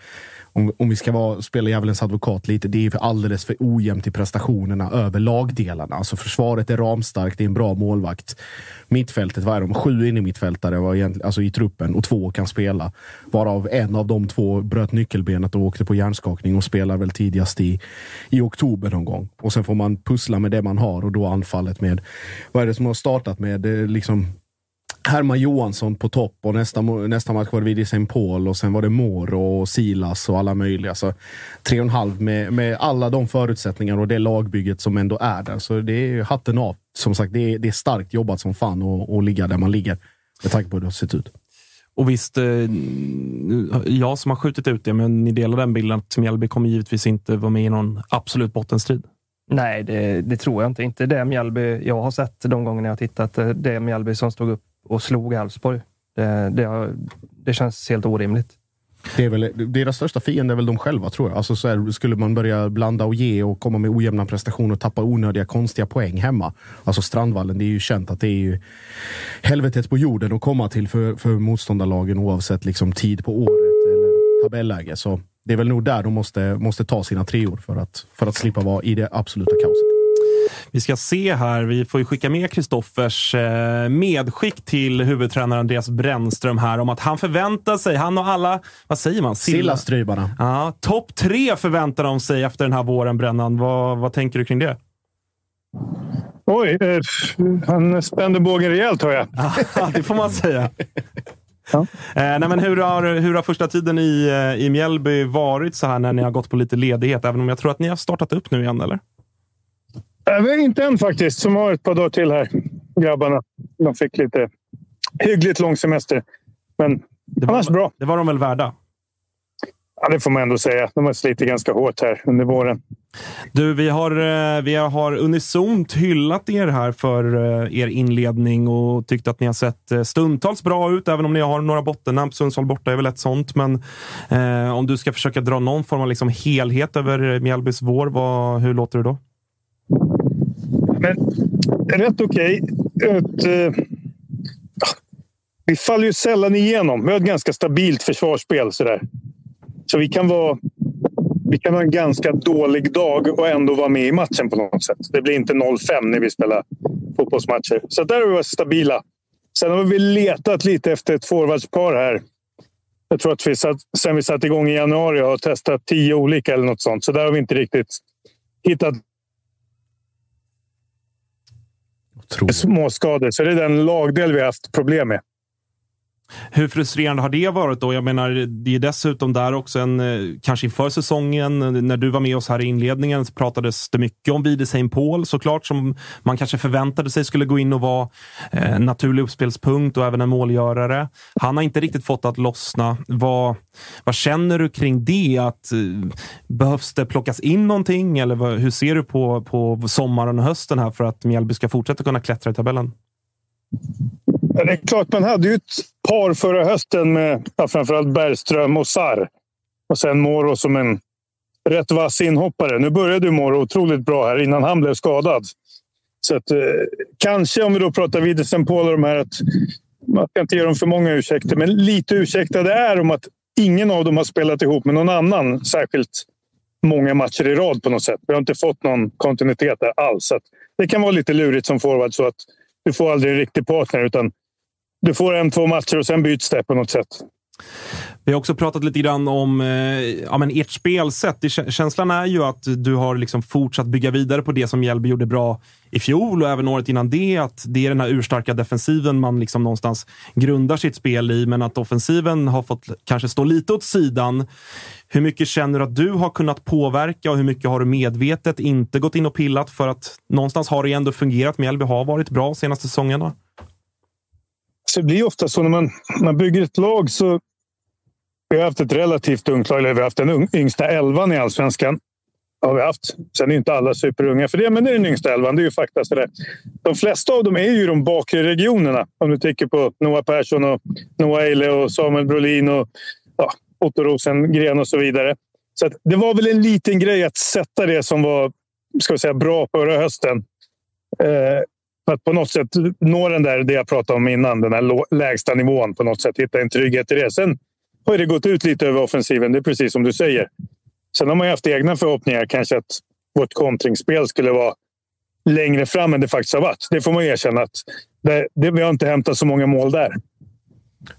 om, om vi ska vara, spela djävulens advokat lite, det är för alldeles för ojämnt i prestationerna över lagdelarna. Alltså försvaret är ramstarkt, det är en bra målvakt. Mittfältet, vad är de? Sju in i mittfältare var egentligen, alltså i truppen och två kan spela. Varav en av de två bröt nyckelbenet och åkte på hjärnskakning och spelar väl tidigast i, i oktober någon gång. Och sen får man pussla med det man har och då anfallet med, vad är det som har startat med liksom Herman Johansson på topp och nästa, nästa match var det Vidi St. Paul och sen var det Moro och Silas och alla möjliga. Så tre och en halv med, med alla de förutsättningar och det lagbygget som ändå är där. Så det är hatten av. Som sagt, det är, det är starkt jobbat som fan att ligga där man ligger. Med tanke på hur det har sett ut. Och visst, eh, jag som har skjutit ut det, men ni delar den bilden att Mjällby kommer givetvis inte vara med i någon absolut bottenstrid. Nej, det, det, tror jag inte. Inte det Mjällby jag har sett de gångerna jag har tittat. Det Mjällby som stod upp och slog Elfsborg. Det, det, det känns helt orimligt. Det är väl, deras största fiende är väl de själva, tror jag. Alltså så här, skulle man börja blanda och ge och komma med ojämna prestationer och tappa onödiga, konstiga poäng hemma. Alltså Strandvallen, det är ju känt att det är ju helvetet på jorden att komma till för, för motståndarlagen oavsett liksom tid på året eller tabelläge. Så det är väl nog där de måste, måste ta sina treor för att, för att slippa vara i det absoluta kaoset. Vi ska se här. Vi får ju skicka med Kristoffers eh, medskick till huvudtränare Andreas Brännström här om att han förväntar sig, han och alla, vad säger man? Sillastrybarna. Ja, Topp tre förväntar de sig efter den här våren, Brännan. Vad, vad tänker du kring det? Oj, eh, han spände bågen rejält hör jag. Ja, det får man säga. Ja. Eh, nej, men hur, har, hur har första tiden i, eh, i Mjällby varit så här när ni har gått på lite ledighet? Även om jag tror att ni har startat upp nu igen, eller? Äh, inte än faktiskt. Som har ett par dagar till här, grabbarna. De fick lite hyggligt lång semester. Men det var, annars bra. Det var de väl värda? Ja, det får man ändå säga. De har slitit ganska hårt här under våren. Du, vi har, eh, vi har unisont hyllat er här för eh, er inledning och tyckt att ni har sett eh, stundtals bra ut, även om ni har några bottennamn. Sundsvall borta är väl ett sånt, men eh, om du ska försöka dra någon form av liksom helhet över Mjällbys vår, vad, hur låter det då? Men rätt okej. Okay. Eh, vi faller ju sällan igenom. Vi har ett ganska stabilt försvarsspel. Sådär. Så vi kan, vara, vi kan ha en ganska dålig dag och ändå vara med i matchen på något sätt. Det blir inte 0-5 när vi spelar fotbollsmatcher. Så där har vi varit stabila. Sen har vi letat lite efter ett forwardspar här. Jag tror att vi satt, sen vi satte igång i januari har testat tio olika eller något sånt. Så där har vi inte riktigt hittat Otroligt. småskador. Så det är den lagdel vi har haft problem med. Hur frustrerande har det varit då? Jag menar, det är dessutom där också en, eh, kanske inför säsongen, när du var med oss här i inledningen, så pratades det mycket om Vide Saint Paul såklart, som man kanske förväntade sig skulle gå in och vara en eh, naturlig uppspelspunkt och även en målgörare. Han har inte riktigt fått att lossna. Vad, vad känner du kring det? Att, eh, behövs det plockas in någonting? Eller vad, hur ser du på, på sommaren och hösten här för att Mjällby ska fortsätta kunna klättra i tabellen? Det är klart, man hade ju ett par förra hösten med ja, framförallt Bergström och Sar. Och sen Moro som en rätt vass inhoppare. Nu började ju Moro otroligt bra här innan han blev skadad. Så att, eh, kanske om vi då pratar vid Paul och de här att man ska inte ge dem för många ursäkter, men lite ursäktade är om att ingen av dem har spelat ihop med någon annan särskilt många matcher i rad på något sätt. Vi har inte fått någon kontinuitet där alls. Så det kan vara lite lurigt som forward så att du får aldrig en riktig partner utan du får en, två matcher och sen byts det på något sätt. Vi har också pratat lite grann om eh, ja, men ert spelsätt. Känslan är ju att du har liksom fortsatt bygga vidare på det som Mjällby gjorde bra i fjol och även året innan det. Att det är den här urstarka defensiven man liksom någonstans grundar sitt spel i, men att offensiven har fått kanske stå lite åt sidan. Hur mycket känner du att du har kunnat påverka och hur mycket har du medvetet inte gått in och pillat för att någonstans har det ändå fungerat. Mjällby har varit bra senaste säsongerna. Så det blir ofta så när man, man bygger ett lag så... Vi har haft ett relativt ungt lag. Vi har haft den yngsta elvan i allsvenskan. Har vi haft. Sen är inte alla superunga för det, men det är den yngsta elvan. Det är ju fakta. De flesta av dem är ju de bakre regionerna. Om du tänker på Noah Persson, och Noah Eile och Samuel Brolin och ja, Otto Rosengren och så vidare. Så det var väl en liten grej att sätta det som var ska vi säga, bra förra hösten. Eh, för att på något sätt nå den där, det jag pratade om innan, den här lägsta nivån på något sätt. Hitta en trygghet i det. Sen har det gått ut lite över offensiven, det är precis som du säger. Sen har man ju haft egna förhoppningar, kanske att vårt kontringsspel skulle vara längre fram än det faktiskt har varit. Det får man erkänna. att det, det, Vi har inte hämtat så många mål där.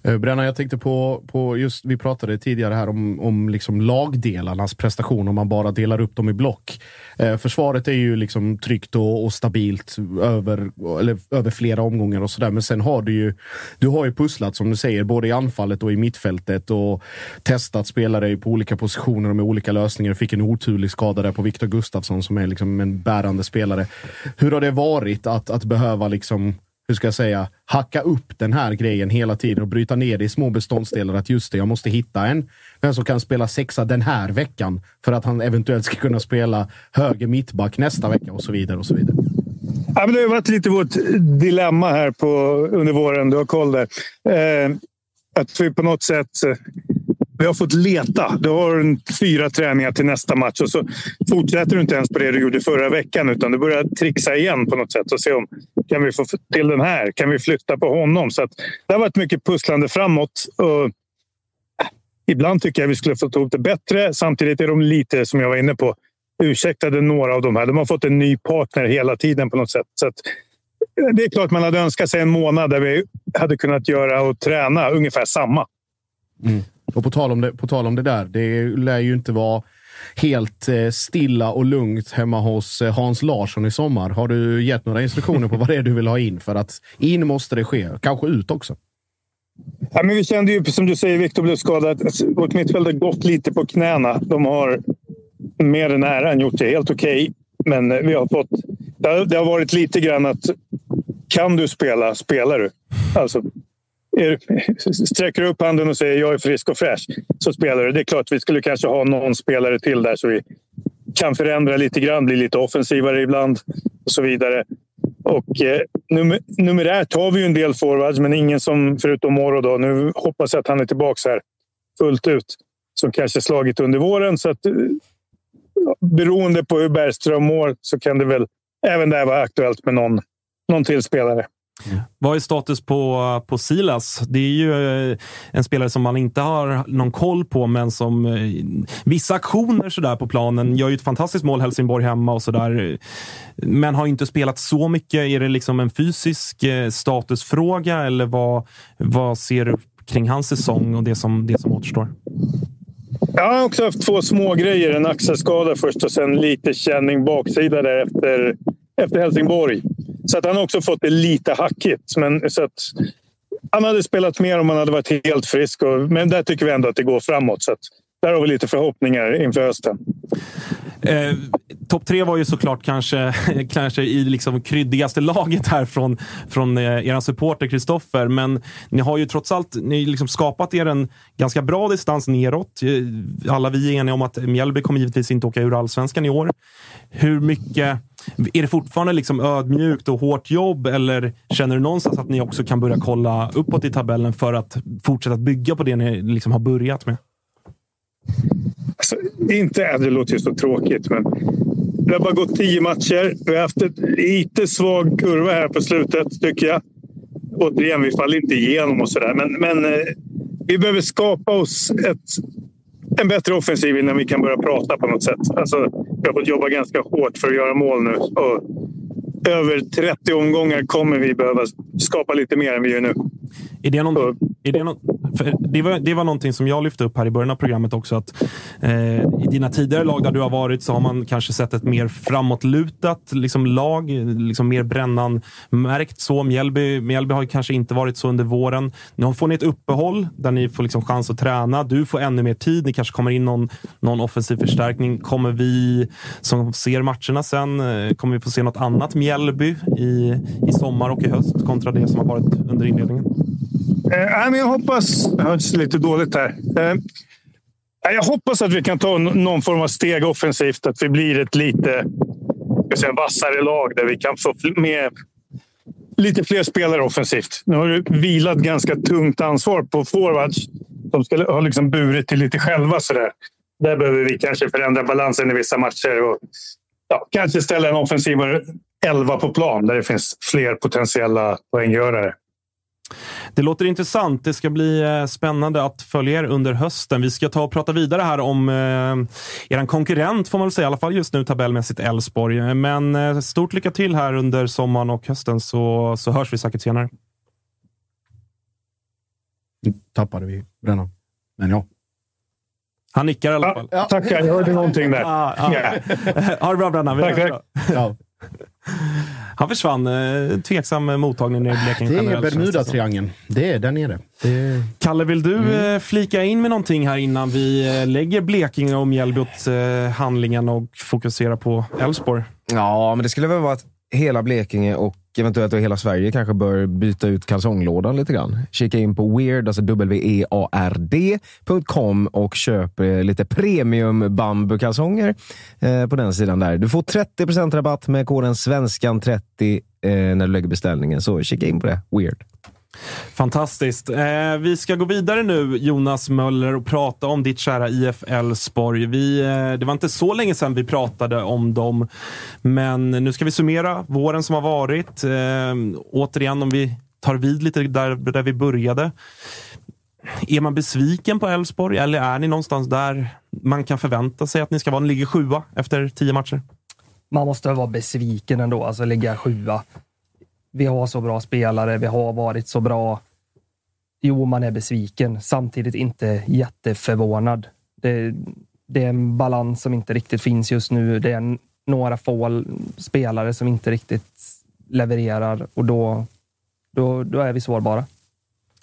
Eh, Bränna, jag tänkte på, på just, vi pratade tidigare här om, om liksom lagdelarnas prestation om man bara delar upp dem i block. Eh, försvaret är ju liksom tryggt och, och, stabilt över, eller, över flera omgångar och sådär. Men sen har du ju, du har ju pusslat som du säger, både i anfallet och i mittfältet och testat spelare på olika positioner och med olika lösningar. Fick en oturlig skada där på Viktor Gustafsson som är liksom en bärande spelare. Hur har det varit att, att behöva liksom hur ska jag säga, hacka upp den här grejen hela tiden och bryta ner det i små beståndsdelar. Att just det, jag måste hitta en vem som kan spela sexa den här veckan för att han eventuellt ska kunna spela höger mittback nästa vecka och så vidare. och så vidare. Ja, men det har varit lite vårt dilemma här på, under våren. Du har koll där. Eh, att vi på något sätt vi har fått leta. Du har fyra träningar till nästa match och så fortsätter du inte ens på det du gjorde förra veckan utan du börjar trixa igen på något sätt och se om kan vi få till den här? Kan vi flytta på honom? Så att det har varit mycket pusslande framåt. Och äh, ibland tycker jag vi skulle fått ihop det bättre. Samtidigt är de lite, som jag var inne på, ursäktade några av de här. De har fått en ny partner hela tiden på något sätt. Så att, äh, det är klart man hade önskat sig en månad där vi hade kunnat göra och träna ungefär samma. Mm. Och på tal, om det, på tal om det där, det lär ju inte vara helt eh, stilla och lugnt hemma hos eh, Hans Larsson i sommar. Har du gett några instruktioner på vad det är du vill ha in? För att in måste det ske. Kanske ut också. Ja, men vi kände ju, som du säger, Viktor blev skadad. Alltså, vårt mittfält har gått lite på knäna. De har mer än äran gjort det helt okej. Okay. Men eh, vi har fått... Det har, varit lite grann att kan du spela, spelar du. Alltså, sträcker upp handen och säger jag är frisk och fräsch så spelar du. Det är klart vi skulle kanske ha någon spelare till där så vi kan förändra lite grann, bli lite offensivare ibland och så vidare. Och eh, nummer, numerärt har vi ju en del forwards, men ingen som förutom Moro. Då. Nu hoppas jag att han är tillbaka här fullt ut. Som kanske slagit under våren. Så att, eh, beroende på hur Bergström mår så kan det väl även där vara aktuellt med någon, någon till spelare. Mm. Vad är status på, på Silas? Det är ju eh, en spelare som man inte har någon koll på, men som eh, vissa aktioner sådär på planen gör ju ett fantastiskt mål Helsingborg hemma och sådär. Men har inte spelat så mycket. Är det liksom en fysisk eh, statusfråga eller vad, vad ser du kring hans säsong och det som, det som återstår? Jag har också haft två små grejer. En axelskada först och sen lite känning baksida där efter, efter Helsingborg. Så att han har också fått det lite hackigt. Men, så att, han hade spelat mer om han hade varit helt frisk. Och, men där tycker vi ändå att det går framåt. Så att, där har vi lite förhoppningar inför hösten. Eh, Topp tre var ju såklart kanske, kanske i liksom kryddigaste laget här från, från eh, er supporter Kristoffer. Men ni har ju trots allt ni liksom skapat er en ganska bra distans neråt. Eh, alla vi är eniga om att Mjällby kommer givetvis inte åka ur allsvenskan i år. Hur mycket är det fortfarande liksom ödmjukt och hårt jobb eller känner du någonstans att ni också kan börja kolla uppåt i tabellen för att fortsätta bygga på det ni liksom har börjat med? Alltså, inte, det låter ju så tråkigt, men det har bara gått tio matcher. Vi har haft en lite svag kurva här på slutet, tycker jag. Återigen, vi faller inte igenom och sådär. Men, men eh, vi behöver skapa oss ett, en bättre offensiv innan vi kan börja prata på något sätt. Alltså, vi har fått jobba ganska hårt för att göra mål nu. Och över 30 omgångar kommer vi behöva skapa lite mer än vi gör nu. Är det, någon, är det, någon, det, var, det var någonting som jag lyfte upp här i början av programmet också. Att, eh, I dina tidigare lag där du har varit så har man kanske sett ett mer framåtlutat liksom, lag. Liksom mer brännan-märkt så. Mjällby, Mjällby har kanske inte varit så under våren. Nu får ni ett uppehåll där ni får liksom chans att träna. Du får ännu mer tid. Ni kanske kommer in någon, någon offensiv förstärkning. Kommer vi som ser matcherna sen, eh, kommer vi få se något annat Mjällby i, i sommar och i höst kontra det som har varit under inledningen? Eh, men jag hoppas... Det hörs lite dåligt här. Eh, jag hoppas att vi kan ta någon form av steg offensivt. Att vi blir ett lite säga, vassare lag där vi kan få med lite fler spelare offensivt. Nu har det vilat ganska tungt ansvar på forwards. De ska har liksom burit till lite själva. Sådär. där behöver vi kanske förändra balansen i vissa matcher och ja, kanske ställa en offensivare elva på plan där det finns fler potentiella poänggörare. Det låter intressant. Det ska bli eh, spännande att följa er under hösten. Vi ska ta och prata vidare här om eh, er konkurrent, får man väl säga, i alla fall just nu tabellmässigt Elfsborg. Men eh, stort lycka till här under sommaren och hösten så, så hörs vi säkert senare. tappade vi Brännan. Men ja. Han nickar i alla fall. Ja, tackar, jag hörde någonting där. Ah, ah. ha det bra Brännan. Tack, tack. ja. Han försvann. Eh, tveksam mottagning nere i Blekinge. Det är. Bermuda-triangeln. Det är där nere. Det... Kalle, vill du Mm. eh, flika in med någonting här innan vi eh, lägger Blekinge och Mjällby åt handlingen och fokuserar på Elfsborg? Ja, men det skulle väl vara att hela Blekinge och eventuellt då hela Sverige kanske bör byta ut kalsonglådan lite grann. Kika in på weird, alltså weard.com och köp eh, lite premium bambukalsonger eh, på den sidan där. Du får 30% rabatt med koden svenskan30 eh, när du lägger beställningen, så kika in på det. Weird. Fantastiskt. Eh, vi ska gå vidare nu, Jonas Möller, och prata om ditt kära IF Elfsborg. Vi, eh, det var inte så länge sedan vi pratade om dem, men nu ska vi summera våren som har varit. Eh, återigen, om vi tar vid lite där, där vi började. Är man besviken på Elfsborg eller är ni någonstans där man kan förvänta sig att ni ska vara? Ni ligger sjua efter tio matcher. Man måste vara besviken ändå, alltså ligga sjua. Vi har så bra spelare, vi har varit så bra. Jo, man är besviken, samtidigt inte jätteförvånad. Det, det är en balans som inte riktigt finns just nu. Det är några få spelare som inte riktigt levererar och då, då, då är vi sårbara.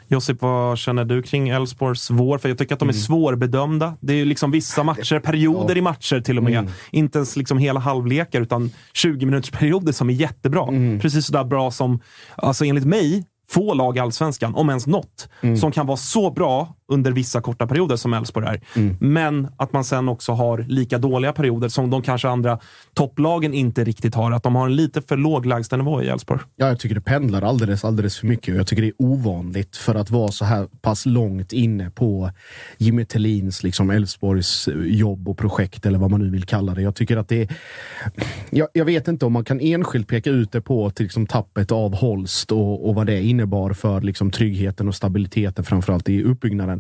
Josip, vad känner du kring Elfsborgs vår? För jag tycker att de är svårbedömda. Det är ju liksom vissa matcher, perioder i matcher till och med. Inte ens liksom hela halvlekar, utan 20 minuters perioder som är jättebra. Precis sådär bra som, alltså enligt mig, få lag i Allsvenskan, om ens något, som kan vara så bra under vissa korta perioder som Elfsborg är. Men att man sen också har lika dåliga perioder som de kanske andra topplagen inte riktigt har. Att de har en lite för låg lägstanivå i Elfsborg. Ja, jag tycker det pendlar alldeles, alldeles för mycket. och Jag tycker det är ovanligt för att vara så här pass långt inne på Jimmy Tillins, liksom Elfsborgs jobb och projekt eller vad man nu vill kalla det. Jag tycker att det är... Jag, jag vet inte om man kan enskilt peka ut det på till liksom tappet av Holst och, och vad det innebar för liksom tryggheten och stabiliteten, framförallt i uppbyggnaden.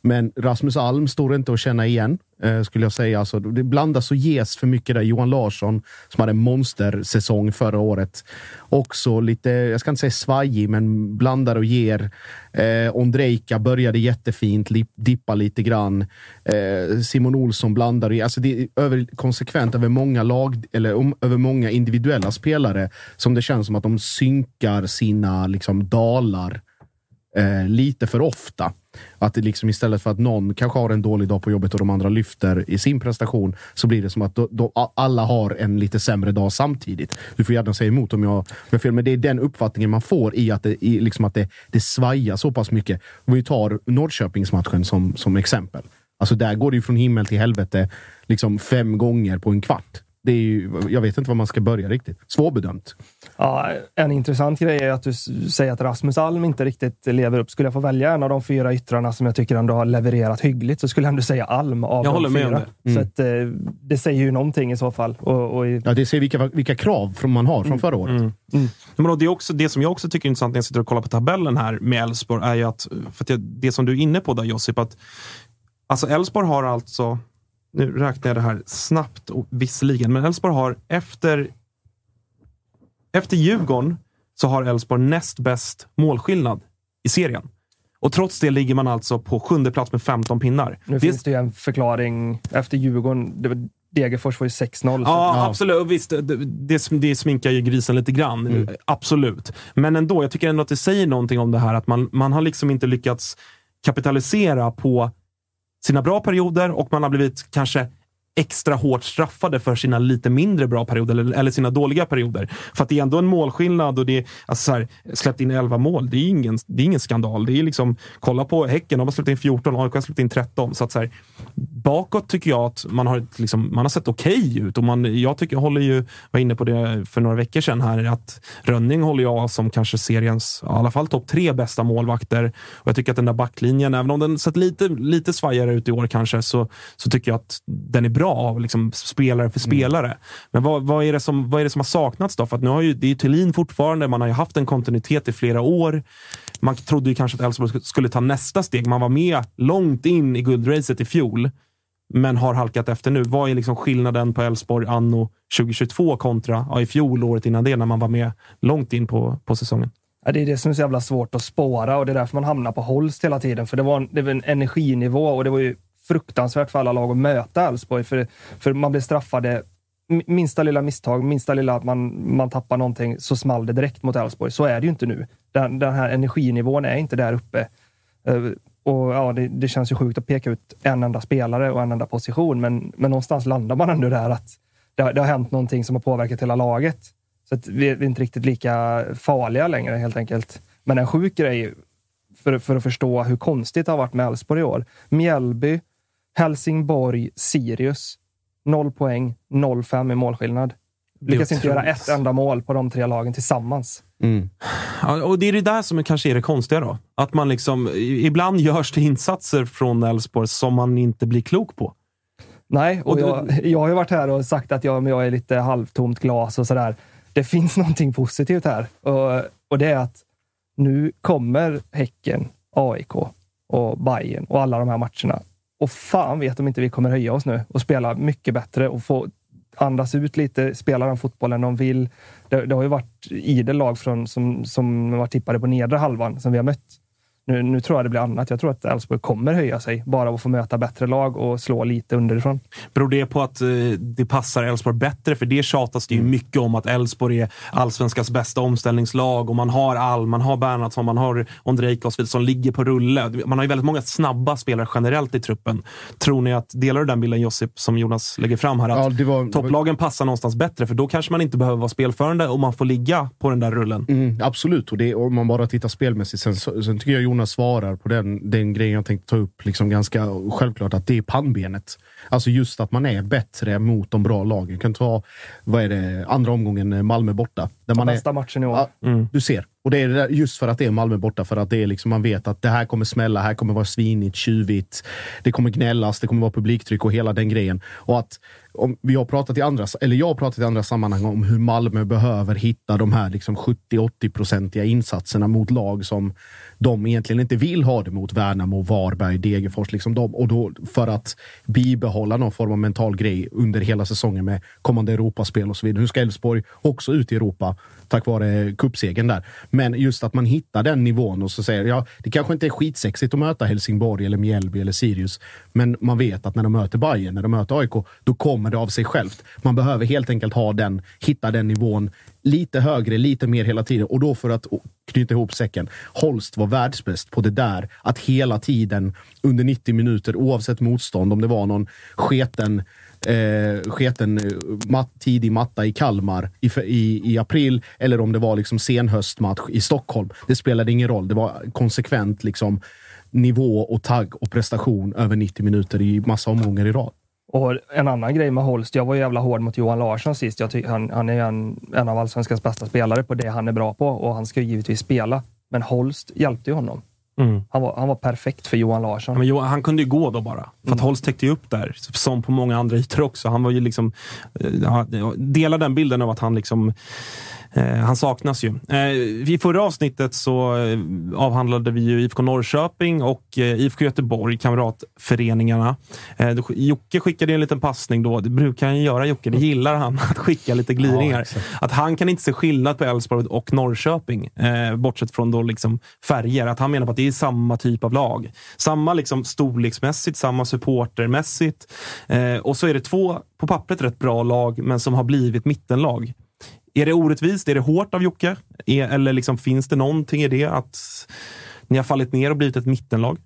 Men Rasmus Alm står inte att känna igen, eh, skulle jag säga. Alltså, det blandas och ges för mycket där. Johan Larsson, som hade en monstersäsong förra året, också lite, jag ska inte säga svajig, men blandar och ger. Eh, Ondrejka började jättefint, lip, dippa lite grann. Eh, Simon Olsson blandar och ger. Alltså det är över, konsekvent över många lag, eller om, över många individuella spelare som det känns som att de synkar sina liksom, dalar eh, lite för ofta. Att det liksom istället för att någon kanske har en dålig dag på jobbet och de andra lyfter i sin prestation så blir det som att då, då alla har en lite sämre dag samtidigt. Du får gärna säga emot om jag har fel, men det är den uppfattningen man får i att det, i liksom att det, det svajar så pass mycket. Om vi tar Norrköpingsmatchen som, som exempel. Alltså där går det ju från himmel till helvete liksom fem gånger på en kvart. Det är ju, jag vet inte var man ska börja riktigt. Svårbedömt. Ja, en intressant grej är att du säger att Rasmus Alm inte riktigt lever upp. Skulle jag få välja en av de fyra yttrarna som jag tycker ändå har levererat hyggligt så skulle jag ändå säga Alm av Jag de håller med fyra. om det. Så att, eh, det säger ju någonting i så fall. Och, och i, Ja, det ser vilka, vilka krav man har från förra året. Men då, det, är också, det som jag också tycker är intressant när jag sitter och kollar på tabellen här med Elfsborg är ju att, för att jag, det som du är inne på där Josip, att alltså Elfsborg har alltså, nu räknar jag det här snabbt och visserligen, men Elfsborg har efter, efter Djurgården så har Elfsborg näst bäst målskillnad i serien. Och trots det ligger man alltså på sjunde plats med 15 pinnar. nu Det- finns det ju en förklaring. Efter Djurgården, det var, Degerfors var ju 6-0. så- Ja, absolut. Visst, det, det, det sminkar ju grisen lite grann. Absolut. Men ändå, jag tycker ändå att det säger någonting om det här att man, man har liksom inte lyckats kapitalisera på sina bra perioder och man har blivit kanske extra hårt straffade för sina lite mindre bra perioder eller, eller sina dåliga perioder. För att det är ändå en målskillnad och det är alltså så här, släppt in 11 mål. Det är ingen, det är ingen skandal. Det är liksom, kolla på Häcken, de har släppt in 14, AIK har släppt in 13. Så att så här, bakåt tycker jag att man har, liksom, man har sett okej ut. Och man, jag tycker, håller ju, var inne på det för några veckor sedan här, att Rönning håller jag som kanske seriens, i alla fall topp tre bästa målvakter. Och jag tycker att den där backlinjen, även om den sett lite, lite svajigare ut i år kanske, så, så tycker jag att den är bra bra, liksom spelare för spelare. Men vad, vad, är det som, vad är det som har saknats då? För nu har ju, det är ju Thulin fortfarande, man har ju haft en kontinuitet i flera år. Man trodde ju kanske att Elfsborg skulle ta nästa steg. Man var med långt in i guldracet i fjol, men har halkat efter nu. Vad är liksom skillnaden på Elfsborg anno 2022 kontra ja, i fjol, året innan det, när man var med långt in på, på säsongen? Ja, det är det som är så jävla svårt att spåra och det är därför man hamnar på Holst hela tiden. För det var en, det var en energinivå och det var ju fruktansvärt för alla lag att möta Elfsborg. För, för man blev straffade. Minsta lilla misstag, minsta lilla att man, man tappar någonting, så small det direkt mot Elfsborg. Så är det ju inte nu. Den, den här energinivån är inte där uppe. Uh, och ja, det, det, känns ju sjukt att peka ut en enda spelare och en enda position, men, men någonstans landar man ändå där att det, det har hänt någonting som har påverkat hela laget. Så att vi, vi är inte riktigt lika farliga längre helt enkelt. Men en sjuk grej för, för att förstå hur konstigt det har varit med Elfsborg i år. Mjällby, Helsingborg, Sirius. Noll poäng, 0-5 i målskillnad. Lyckas inte göra ett enda mål på de tre lagen tillsammans. Mm. Ja, och Det är det där som kanske är det konstiga. då. Att man liksom, ibland görs det insatser från Elfsborg som man inte blir klok på. Nej, och, jag, jag har ju varit här och sagt att jag, jag är lite halvtomt glas och sådär. Det finns någonting positivt här och, och det är att nu kommer Häcken, AIK och Bayern och alla de här matcherna. Och fan vet om inte vi kommer höja oss nu och spela mycket bättre och få andas ut lite, spela den fotbollen de vill. Det, det har ju varit idel lag från, som, som var tippade på nedre halvan som vi har mött. Nu, nu tror jag det blir annat. Jag tror att Elfsborg kommer höja sig bara av att få möta bättre lag och slå lite underifrån. Beror det på att eh, det passar Elfsborg bättre? För det tjatas det ju mm. mycket om att Elfsborg är allsvenskans bästa omställningslag och man har All, man har Bernhardsson, man har Ondrejka och så vidare som ligger på rulle. Man har ju väldigt många snabba spelare generellt i truppen. Tror ni att, delar du den bilden Josip, som Jonas lägger fram här? Att ja, var, topplagen passar någonstans bättre, för då kanske man inte behöver vara spelförande och man får ligga på den där rullen. Mm, absolut, och det, om man bara tittar spelmässigt. Sen, sen tycker jag Jonas svarar på den, den grejen jag tänkte ta upp. Liksom ganska självklart att det är pannbenet. Alltså just att man är bättre mot de bra lagen. Jag kan ta, vad är det, andra omgången Malmö borta. Där man bästa är, matchen i år. Mm. Du ser. Och det är just för att det är Malmö borta, för att det är liksom, man vet att det här kommer smälla, här kommer vara svinigt, tjuvigt. Det kommer gnällas, det kommer vara publiktryck och hela den grejen. Och att om vi har pratat i andra, eller jag har pratat i andra sammanhang om hur Malmö behöver hitta de här liksom 70-80-procentiga insatserna mot lag som de egentligen inte vill ha det mot. Värnamo, Varberg, Degerfors. Liksom de. Och då för att bibehålla någon form av mental grej under hela säsongen med kommande Europaspel och så vidare. Nu ska Elfsborg också ut i Europa tack vare cupsegern där. Men just att man hittar den nivån och så säger ja, det kanske inte är skitsexigt att möta Helsingborg eller Mjällby eller Sirius, men man vet att när de möter Bayern, när de möter AIK, då kommer det av sig självt. Man behöver helt enkelt ha den, hitta den nivån lite högre, lite mer hela tiden. Och då för att knyta ihop säcken. Holst var världsbäst på det där. Att hela tiden under 90 minuter, oavsett motstånd, om det var någon sketen eh, sketen eh, mat, tidig matta i Kalmar i, i, i april eller om det var liksom senhöstmatch i Stockholm. Det spelade ingen roll. Det var konsekvent liksom nivå och tagg och prestation över 90 minuter i massa omgångar i rad. Och en annan grej med Holst, jag var jävla hård mot Johan Larsson sist. Jag han, han är en, en av allsvenskans bästa spelare på det han är bra på och han ska givetvis spela. Men Holst hjälpte ju honom. Mm. Han, var, han var perfekt för Johan Larsson. Men Johan, han kunde ju gå då bara. För att mm. Holst täckte ju upp där, som på många andra ytor också. Han var ju liksom... Eh, delar den bilden av att han liksom han saknas ju. Eh, I förra avsnittet så eh, avhandlade vi ju IFK Norrköping och IFK Göteborg, kamratföreningarna. Jocke skickade en liten passning då. Det brukar han göra, Jocke. Det gillar han, att skicka lite glidningar. Ja, att han kan inte se skillnad på Elfsborg och Norrköping, bortsett från då liksom färger. Att han menar på att det är samma typ av lag. Samma liksom storleksmässigt, samma supportermässigt. och så är det två, på pappret, rätt bra lag, men som har blivit mittenlag. Är det orättvist? Är det hårt av Jocke? Är, eller liksom, finns det någonting i det att ni har fallit ner och blivit ett mittenlag?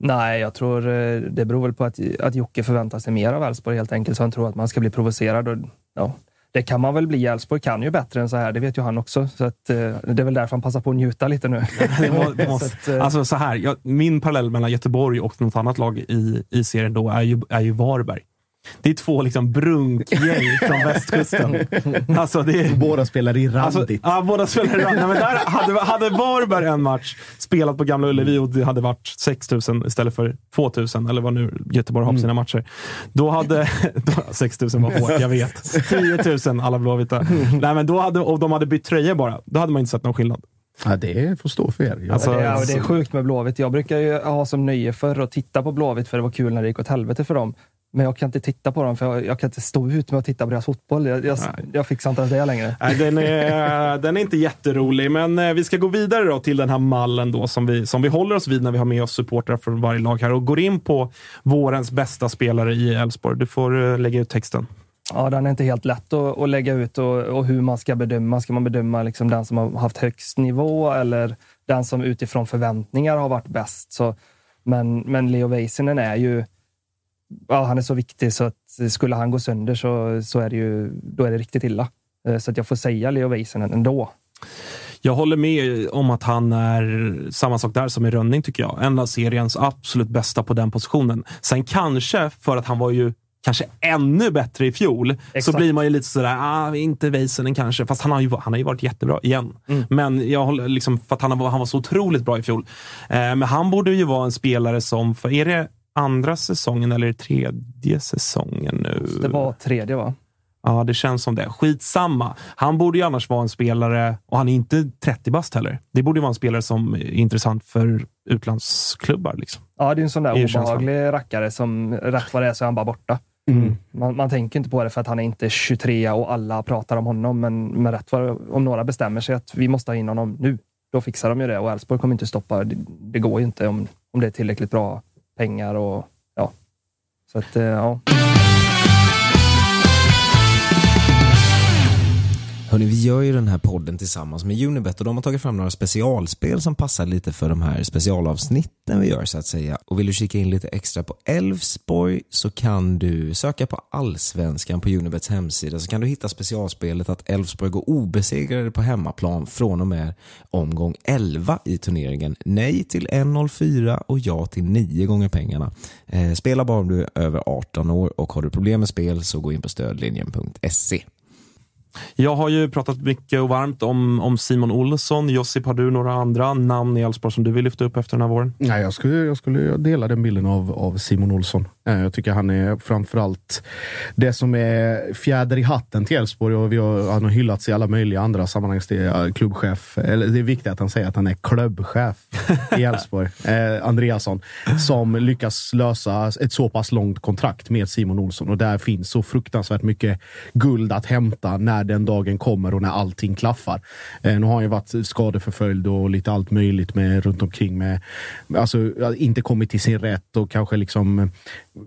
Nej, jag tror eh, det beror väl på att, att Jocke förväntar sig mer av Elfsborg helt enkelt. Så han tror att man ska bli provocerad. Och, ja, det kan man väl bli. Elfsborg kan ju bättre än så här. Det vet ju han också. Så att, eh, det är väl därför han passar på att njuta lite nu. det må, det måste, så att, alltså så här, jag, min parallell mellan Göteborg och något annat lag i, i serien då är ju, är ju Varberg. Det är två liksom brunkgäng från västkusten. Alltså, det är, Båda spelar i Alltså, randigt. ja, båda spelar i randigt. Men där hade, hade Varberg en match spelat på Gamla Ullevi och det hade varit 6 000 istället för 2 000, eller vad nu Göteborg har på sina matcher. Då hade... Då, 6 000 var hårt, jag vet. 10 000 alla blåvita. Nej, men då hade, och de hade bytt tröjor bara. Då hade man inte sett någon skillnad. Ja, det får stå för er. Jag, Alltså, det, är, det är sjukt med Blåvitt. Jag brukar ju ha som nöje för att titta på Blåvitt för det var kul när det gick åt helvete för dem. Men jag kan inte titta på dem för jag, jag kan inte stå ut med att titta på deras fotboll. Jag, jag, jag fixar inte ens det längre. Nej, den, är, den är inte jätterolig, men eh, vi ska gå vidare då till den här mallen då som vi, som vi håller oss vid när vi har med oss supportrar från varje lag här och går in på vårens bästa spelare i Elfsborg. Du får eh, lägga ut texten. Ja, den är inte helt lätt att, att lägga ut och, och hur man ska bedöma. Ska man bedöma liksom den som har haft högst nivå eller den som utifrån förväntningar har varit bäst? Så, men, men Leo Väisänen är ju ja, han är så viktig så att skulle han gå sönder så, så är det ju, då är det riktigt illa. Eh, Så att jag får säga Leo Väisänen ändå. Jag håller med om att han är samma sak där som i Rönning tycker jag. En av seriens absolut bästa på den positionen. Sen kanske, för att han var ju kanske ännu bättre i fjol, Exakt. så blir man ju lite sådär, ah, inte Väisänen kanske. Fast han har, ju, han har ju varit jättebra igen. Men jag håller liksom, för att han, var- han var så otroligt bra i fjol. Eh, men han borde ju vara en spelare som, för är det andra säsongen eller tredje säsongen nu? Det var tredje va? Ja, det känns som det. Skitsamma. Han borde ju annars vara en spelare, och han är inte 30 bast heller. Det borde ju vara en spelare som är intressant för utlandsklubbar. Liksom. Ja, det är en sån där ju känslan. obehaglig rackare som rätt vad det är så är han bara borta. Man, man tänker inte på det för att han är inte 23 och alla pratar om honom. Men, men rätt vad om några bestämmer sig att vi måste ha in honom nu, då fixar de ju det. Och Elfsborg kommer inte stoppa. Det, det går ju inte om, om det är tillräckligt bra pengar och ja. Så att, eh, ja. Hörni, vi gör ju den här podden tillsammans med Unibet och de har tagit fram några specialspel som passar lite för de här specialavsnitten vi gör så att säga. Och vill du kika in lite extra på Elfsborg så kan du söka på Allsvenskan på Unibets hemsida så kan du hitta specialspelet att Elfsborg går obesegrade på hemmaplan från och med omgång 11 i turneringen. Nej till 1,04 och ja till 9 gånger pengarna. Eh, spela bara om du är över 18 år och har du problem med spel så gå in på stödlinjen.se. Jag har ju pratat mycket och varmt om, om Simon Olsson. Josip, har du några andra namn i Elfsborg som du vill lyfta upp efter den här våren? Nej, jag skulle, jag skulle dela den bilden av, av Simon Olsson. Eh, Jag tycker han är framförallt det som är fjäder i hatten till Elfsborg. Och vi har, han har hyllats i alla möjliga andra sammanhang. Det är eh, klubbchef. Eller det är viktigt att han säger att han är klubbchef i Elfsborg. Eh, Andreasson. Som lyckas lösa ett så pass långt kontrakt med Simon Olsson. Och där finns så fruktansvärt mycket guld att hämta när den dagen kommer och när allting klaffar. Eh, nu har han ju varit skadeförföljd och lite allt möjligt med runt omkring med alltså inte kommit till sin rätt och kanske liksom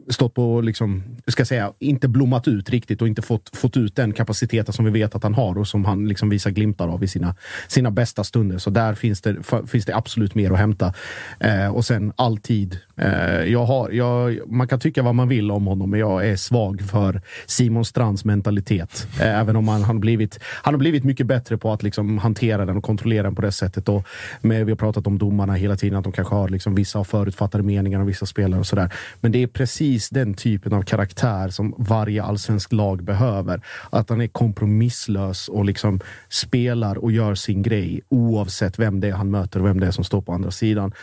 stått på, liksom, ska säga, inte blommat ut riktigt och inte fått, fått ut den kapaciteten som vi vet att han har och som han liksom visar glimtar av i sina, sina bästa stunder. Så där finns det, f- finns det absolut mer att hämta. Eh, och sen alltid, eh, jag har, jag, man kan tycka vad man vill om honom, men jag är svag för Simon Strands mentalitet. Eh, även om han, han, blivit, han har blivit mycket bättre på att liksom hantera den och kontrollera den på det sättet. Och med, vi har pratat om domarna hela tiden, att de kanske har liksom vissa har förutfattade meningar om vissa spelare och sådär. Men det är precis den typen av karaktär som varje allsvensk lag behöver. Att han är kompromisslös och liksom spelar och gör sin grej oavsett vem det är han möter och vem det är som står på andra sidan.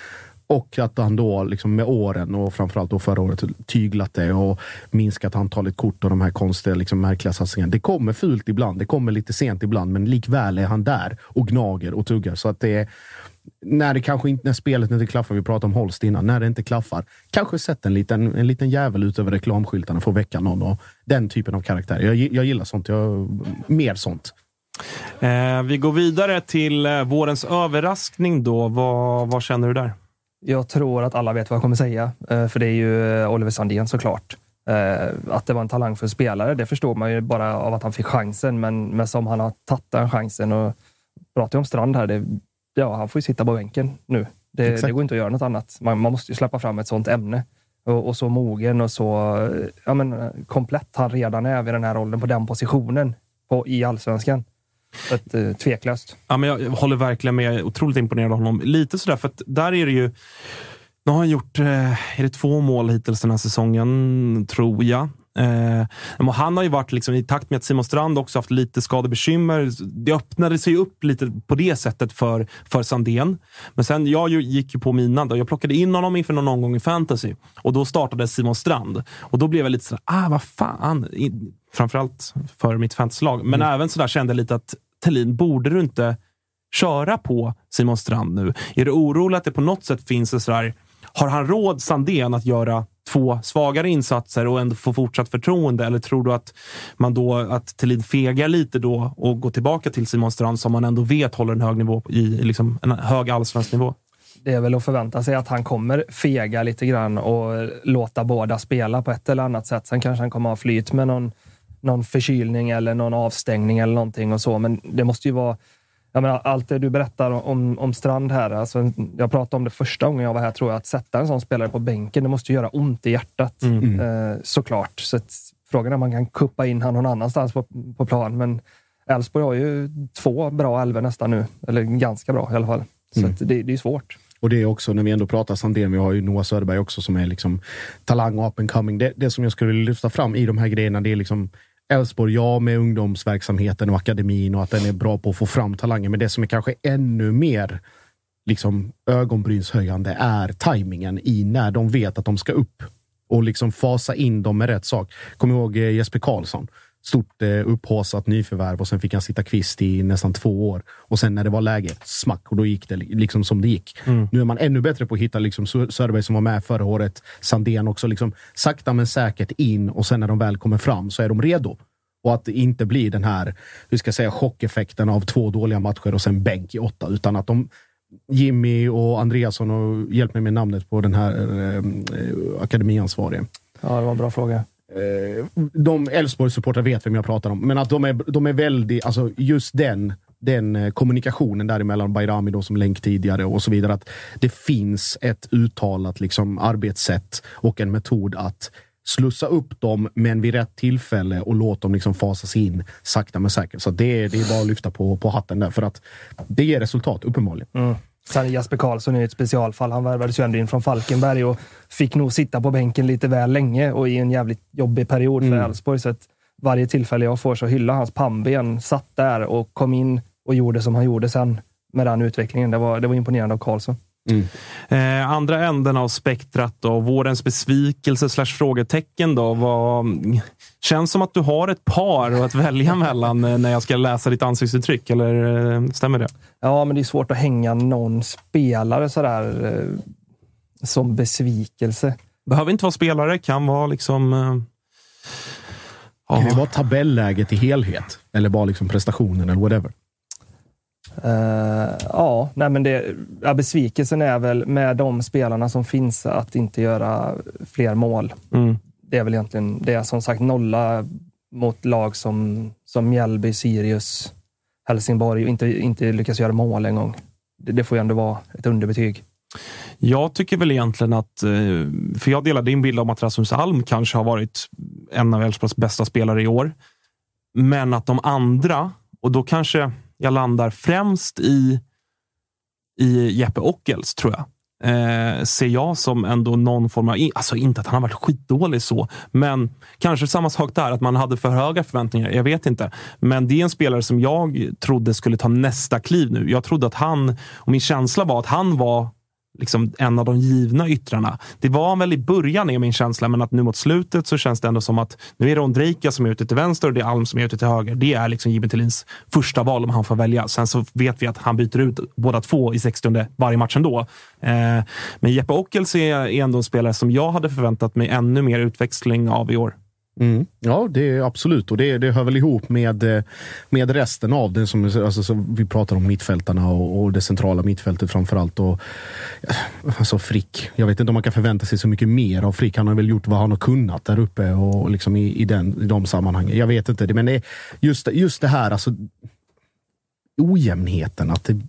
Och att han då liksom med åren och framförallt då förra året tyglat det och minskat antalet kort och de här konstiga, liksom märkliga satsningarna. Det kommer fult ibland, det kommer lite sent ibland, men likväl är han där och gnager och tuggar. Så att det är, när det kanske inte, när spelet inte klaffar, vi pratade om Holst innan, när det inte klaffar, kanske sätt en liten, en liten jävel ut över reklamskyltarna för att väcka någon och den typen av karaktär. Jag, jag gillar sånt, jag, mer sånt. Eh, vi går vidare till eh, vårens överraskning. då. Vad, vad känner du där? Jag tror att alla vet vad jag kommer säga, eh, för det är ju eh, Oliver Sandén såklart. Att det var en talangfull spelare, det förstår man ju bara av att han fick chansen, men, men som han har tagit den chansen och pratar om Strand här, det, ja, han får ju sitta på bänken nu. Det, det går inte att göra något annat. Man, man måste ju släppa fram ett sånt ämne. Och, och så mogen och så ja, men, komplett han redan är vid den här åldern på den positionen på, i allsvenskan. Så att, eh, tveklöst. Ja, men jag håller verkligen med. Jag är otroligt imponerad av honom. Lite sådär, för att där är det ju... Nu har han gjort eh, är det två mål hittills den här säsongen, tror jag. Eh, och han har ju varit liksom, i takt med att Simon Strand också haft lite skadebekymmer. Det öppnade sig upp lite på det sättet för, för Sandén. Men sen, jag gick ju på mina. Då. Jag plockade in honom inför någon omgång i fantasy och då startade Simon Strand. Och då blev jag lite sådär, ah vad fan. Framförallt för mitt fantasylag. Men mm. även sådär kände jag lite att Tellin, borde du inte köra på Simon Strand nu? Är du orolig att det på något sätt finns en sådär har han råd, Sandén, att göra två svagare insatser och ändå få fortsatt förtroende? Eller tror du att man då att Thelin fegar lite då och går tillbaka till Simon Strand som man ändå vet håller en hög nivå i liksom en hög allsvensk nivå? Det är väl att förvänta sig att han kommer fega lite grann och låta båda spela på ett eller annat sätt. Sen kanske han kommer ha flyt med någon, någon förkylning eller någon avstängning eller någonting och så. Men det måste ju vara jag menar, allt det du berättar om, om Strand här, alltså, jag pratade om det första gången jag var här, tror jag, att sätta en sån spelare på bänken, det måste göra ont i hjärtat. Mm. Eh, såklart. Så att, frågan är om man kan kuppa in han någon annanstans på, på plan. Men Elfsborg har ju två bra elver nästan nu. Eller ganska bra i alla fall. Så mm. det, det är svårt. Och det är också, när vi ändå pratar Sandén, vi har ju Noah Söderberg också som är liksom talang och up and coming. Det, det som jag skulle vilja lyfta fram i de här grejerna, det är liksom Elfsborg, ja, med ungdomsverksamheten och akademin och att den är bra på att få fram talanger. Men det som är kanske ännu mer liksom, ögonbrynshöjande är tajmingen i när de vet att de ska upp och liksom fasa in dem med rätt sak. Kom ihåg eh, Jesper Karlsson stort eh, upphaussat nyförvärv och sen fick han sitta kvist i nästan två år. Och sen när det var läge, smack, och då gick det liksom som det gick. Mm. Nu är man ännu bättre på att hitta liksom Söderberg som var med förra året, Sandén också, liksom sakta men säkert in och sen när de väl kommer fram så är de redo. Och att det inte blir den här, hur ska jag säga, chockeffekten av två dåliga matcher och sen bänk i åtta, utan att de Jimmy och Andreasson, och hjälp mig med namnet på den här eh, eh akademiansvarige. Ja, det var en bra fråga. Eh, de Elfsborgs-supportrar vet vem jag pratar om, men att de är, de är väldigt, alltså just den, den eh, kommunikationen däremellan, Bayrami då som länk tidigare och så vidare, att det finns ett uttalat liksom, arbetssätt och en metod att slussa upp dem, men vid rätt tillfälle och låt dem liksom fasas in sakta men säkert. Så det, det är bara att lyfta på, på hatten där, för att det ger resultat, uppenbarligen. Mm. Sen Jasper Karlsson är ett specialfall. Han värvades ju ändå in från Falkenberg och fick nog sitta på bänken lite väl länge och i en jävligt jobbig period för mm. Elfsborg. Så att varje tillfälle jag får så hylla hans pannben. Satt där och kom in och gjorde som han gjorde sen med den utvecklingen. Det var, det var imponerande av Karlsson. Mm. Eh, andra änden av spektrat då, vårens besvikelse slash frågetecken då. Vad, känns som att du har ett par att välja mellan eh, när jag ska läsa ditt ansiktsuttryck, eller eh, stämmer det? Ja, men det är svårt att hänga någon spelare sådär eh, som besvikelse. Behöver inte vara spelare, kan vara liksom... Eh, kan det vara tabelläget i helhet? Eller bara liksom prestationen eller whatever? Uh, ja, nej men det, ja, besvikelsen är väl med de spelarna som finns att inte göra fler mål. Mm. Det är väl egentligen det. Som sagt, nolla mot lag som, som Mjällby, Sirius, Helsingborg och inte, inte lyckas göra mål en gång. Det, det får ju ändå vara ett underbetyg. Jag tycker väl egentligen att, eh, för jag delar din bild om att Rasmus Alm kanske har varit en av Elfsborgs bästa spelare i år. Men att de andra, och då kanske jag landar främst i, i Jeppe Ockels, tror jag. Eh, ser jag som ändå någon form av, alltså inte att han har varit skitdålig så, men kanske samma sak där, att man hade för höga förväntningar. Jag vet inte. Men det är en spelare som jag trodde skulle ta nästa kliv nu. Jag trodde att han, och min känsla var att han var liksom en av de givna yttrarna. Det var han väl i början, är min känsla, men att nu mot slutet så känns det ändå som att nu är det Ondrejka som är ute till vänster och det är Alm som är ute till höger. Det är liksom Jimmy Tillins första val om han får välja. Sen så vet vi att han byter ut båda två i 60 varje match ändå. Eh, men Jeppe Ockels är ändå en spelare som jag hade förväntat mig ännu mer utväxling av i år. Mm. Ja, det är absolut. Och det, det hör väl ihop med, eh, med resten av det. Som, alltså, vi pratar om mittfältarna och, och det centrala mittfältet framför allt. Och, eh, alltså Frick. Jag vet inte om man kan förvänta sig så mycket mer av Frick. Han har väl gjort vad han har kunnat där uppe och liksom i, i, den, i de sammanhangen. Jag vet inte. Men det, just, just det här, alltså ojämnheten. Att det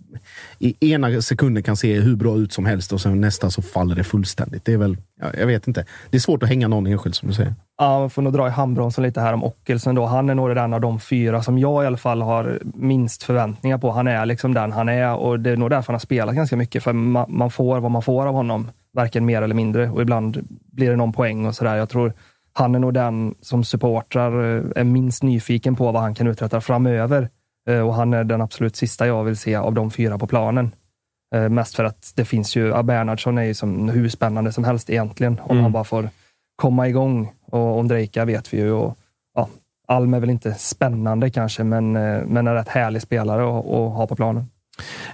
i ena sekunden kan se hur bra ut som helst och sen nästa så faller det fullständigt. Det är väl, jag vet inte. Det är svårt att hänga någon enskild som du säger. Ja, man får nog dra i handbromsen lite här om Ockelsen. Då. Han är nog den av de fyra som jag i alla fall har minst förväntningar på. Han är liksom den han är och det är nog därför han har spelat ganska mycket. För man, man får vad man får av honom. Varken mer eller mindre. Och ibland blir det någon poäng och sådär. Jag tror han är nog den som supportrar eh, är minst nyfiken på vad han kan uträtta framöver. Eh, och han är den absolut sista jag vill se av de fyra på planen. Eh, mest för att det finns ju, Bernhardsson är ju som hur spännande som helst egentligen. Om Mm. han bara får komma igång. Och Ondrejka vet vi ju. Och, ja, Alm är väl inte spännande kanske, men, eh, men en rätt härlig spelare att ha på planen.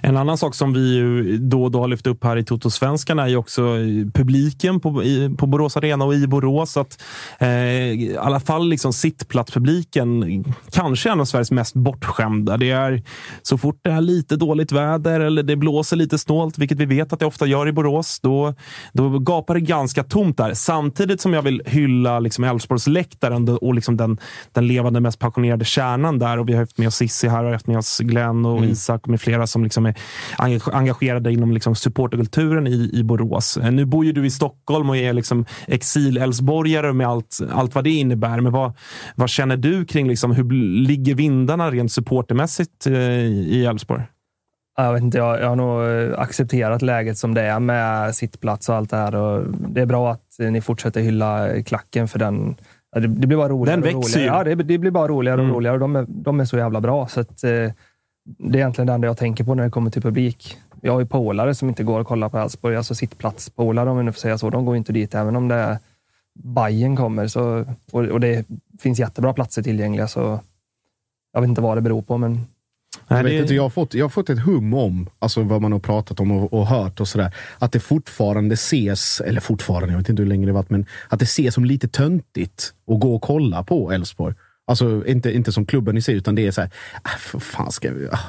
En annan sak som vi ju då och då har lyft upp här i Toto-svenskarna är ju också publiken på, i, på Borås Arena och i Borås. Att, eh, I alla fall liksom sittplatspubliken kanske är en av Sveriges mest bortskämda. Det är så fort det är lite dåligt väder eller det blåser lite snålt, vilket vi vet att det ofta gör i Borås, då, då gapar det ganska tomt där. Samtidigt som jag vill hylla liksom Älvsborgsläktaren och liksom den, den levande, mest passionerade kärnan där. Och vi har haft med oss Sissi här och haft med oss Glenn och Isak med flera som liksom är engage- engagerade inom liksom supporterkulturen i, i Borås. Eh, Nu bor ju du i Stockholm och är liksom exil-Älvsborgare med allt, allt vad det innebär. Men vad, vad känner du kring liksom, hur ligger vindarna rent supportermässigt eh, i Älvsborg? Ja, Jag, vet inte, jag, jag har nog eh, accepterat läget som det är med sittplats och allt det här. Och det är bra att ni fortsätter hylla klacken för den. Det, det blir bara roligare Den växer ju. Ja, det, det blir bara roligare och Mm. roligare. Och de, är, de är så jävla bra. Så att, det är egentligen det enda jag tänker på när det kommer till publik. Jag har ju polare som inte går och kollar på Elfsborg, alltså sittplatspolare om vi nu får säga så. De går inte dit även om det är Bajen kommer. Så, och, och det finns jättebra platser tillgängliga. Så jag vet inte vad det beror på, men Jag, Nej, vet inte, jag, har fått, jag har fått ett hum om, alltså vad man har pratat om och, och hört och sådär, att det fortfarande ses, eller fortfarande, jag vet inte hur länge det varit, men att det ses som lite töntigt att gå och kolla på Elfsborg. Alltså inte, inte som klubben i sig, utan det är så här, ah, för fan ska vi... Ah.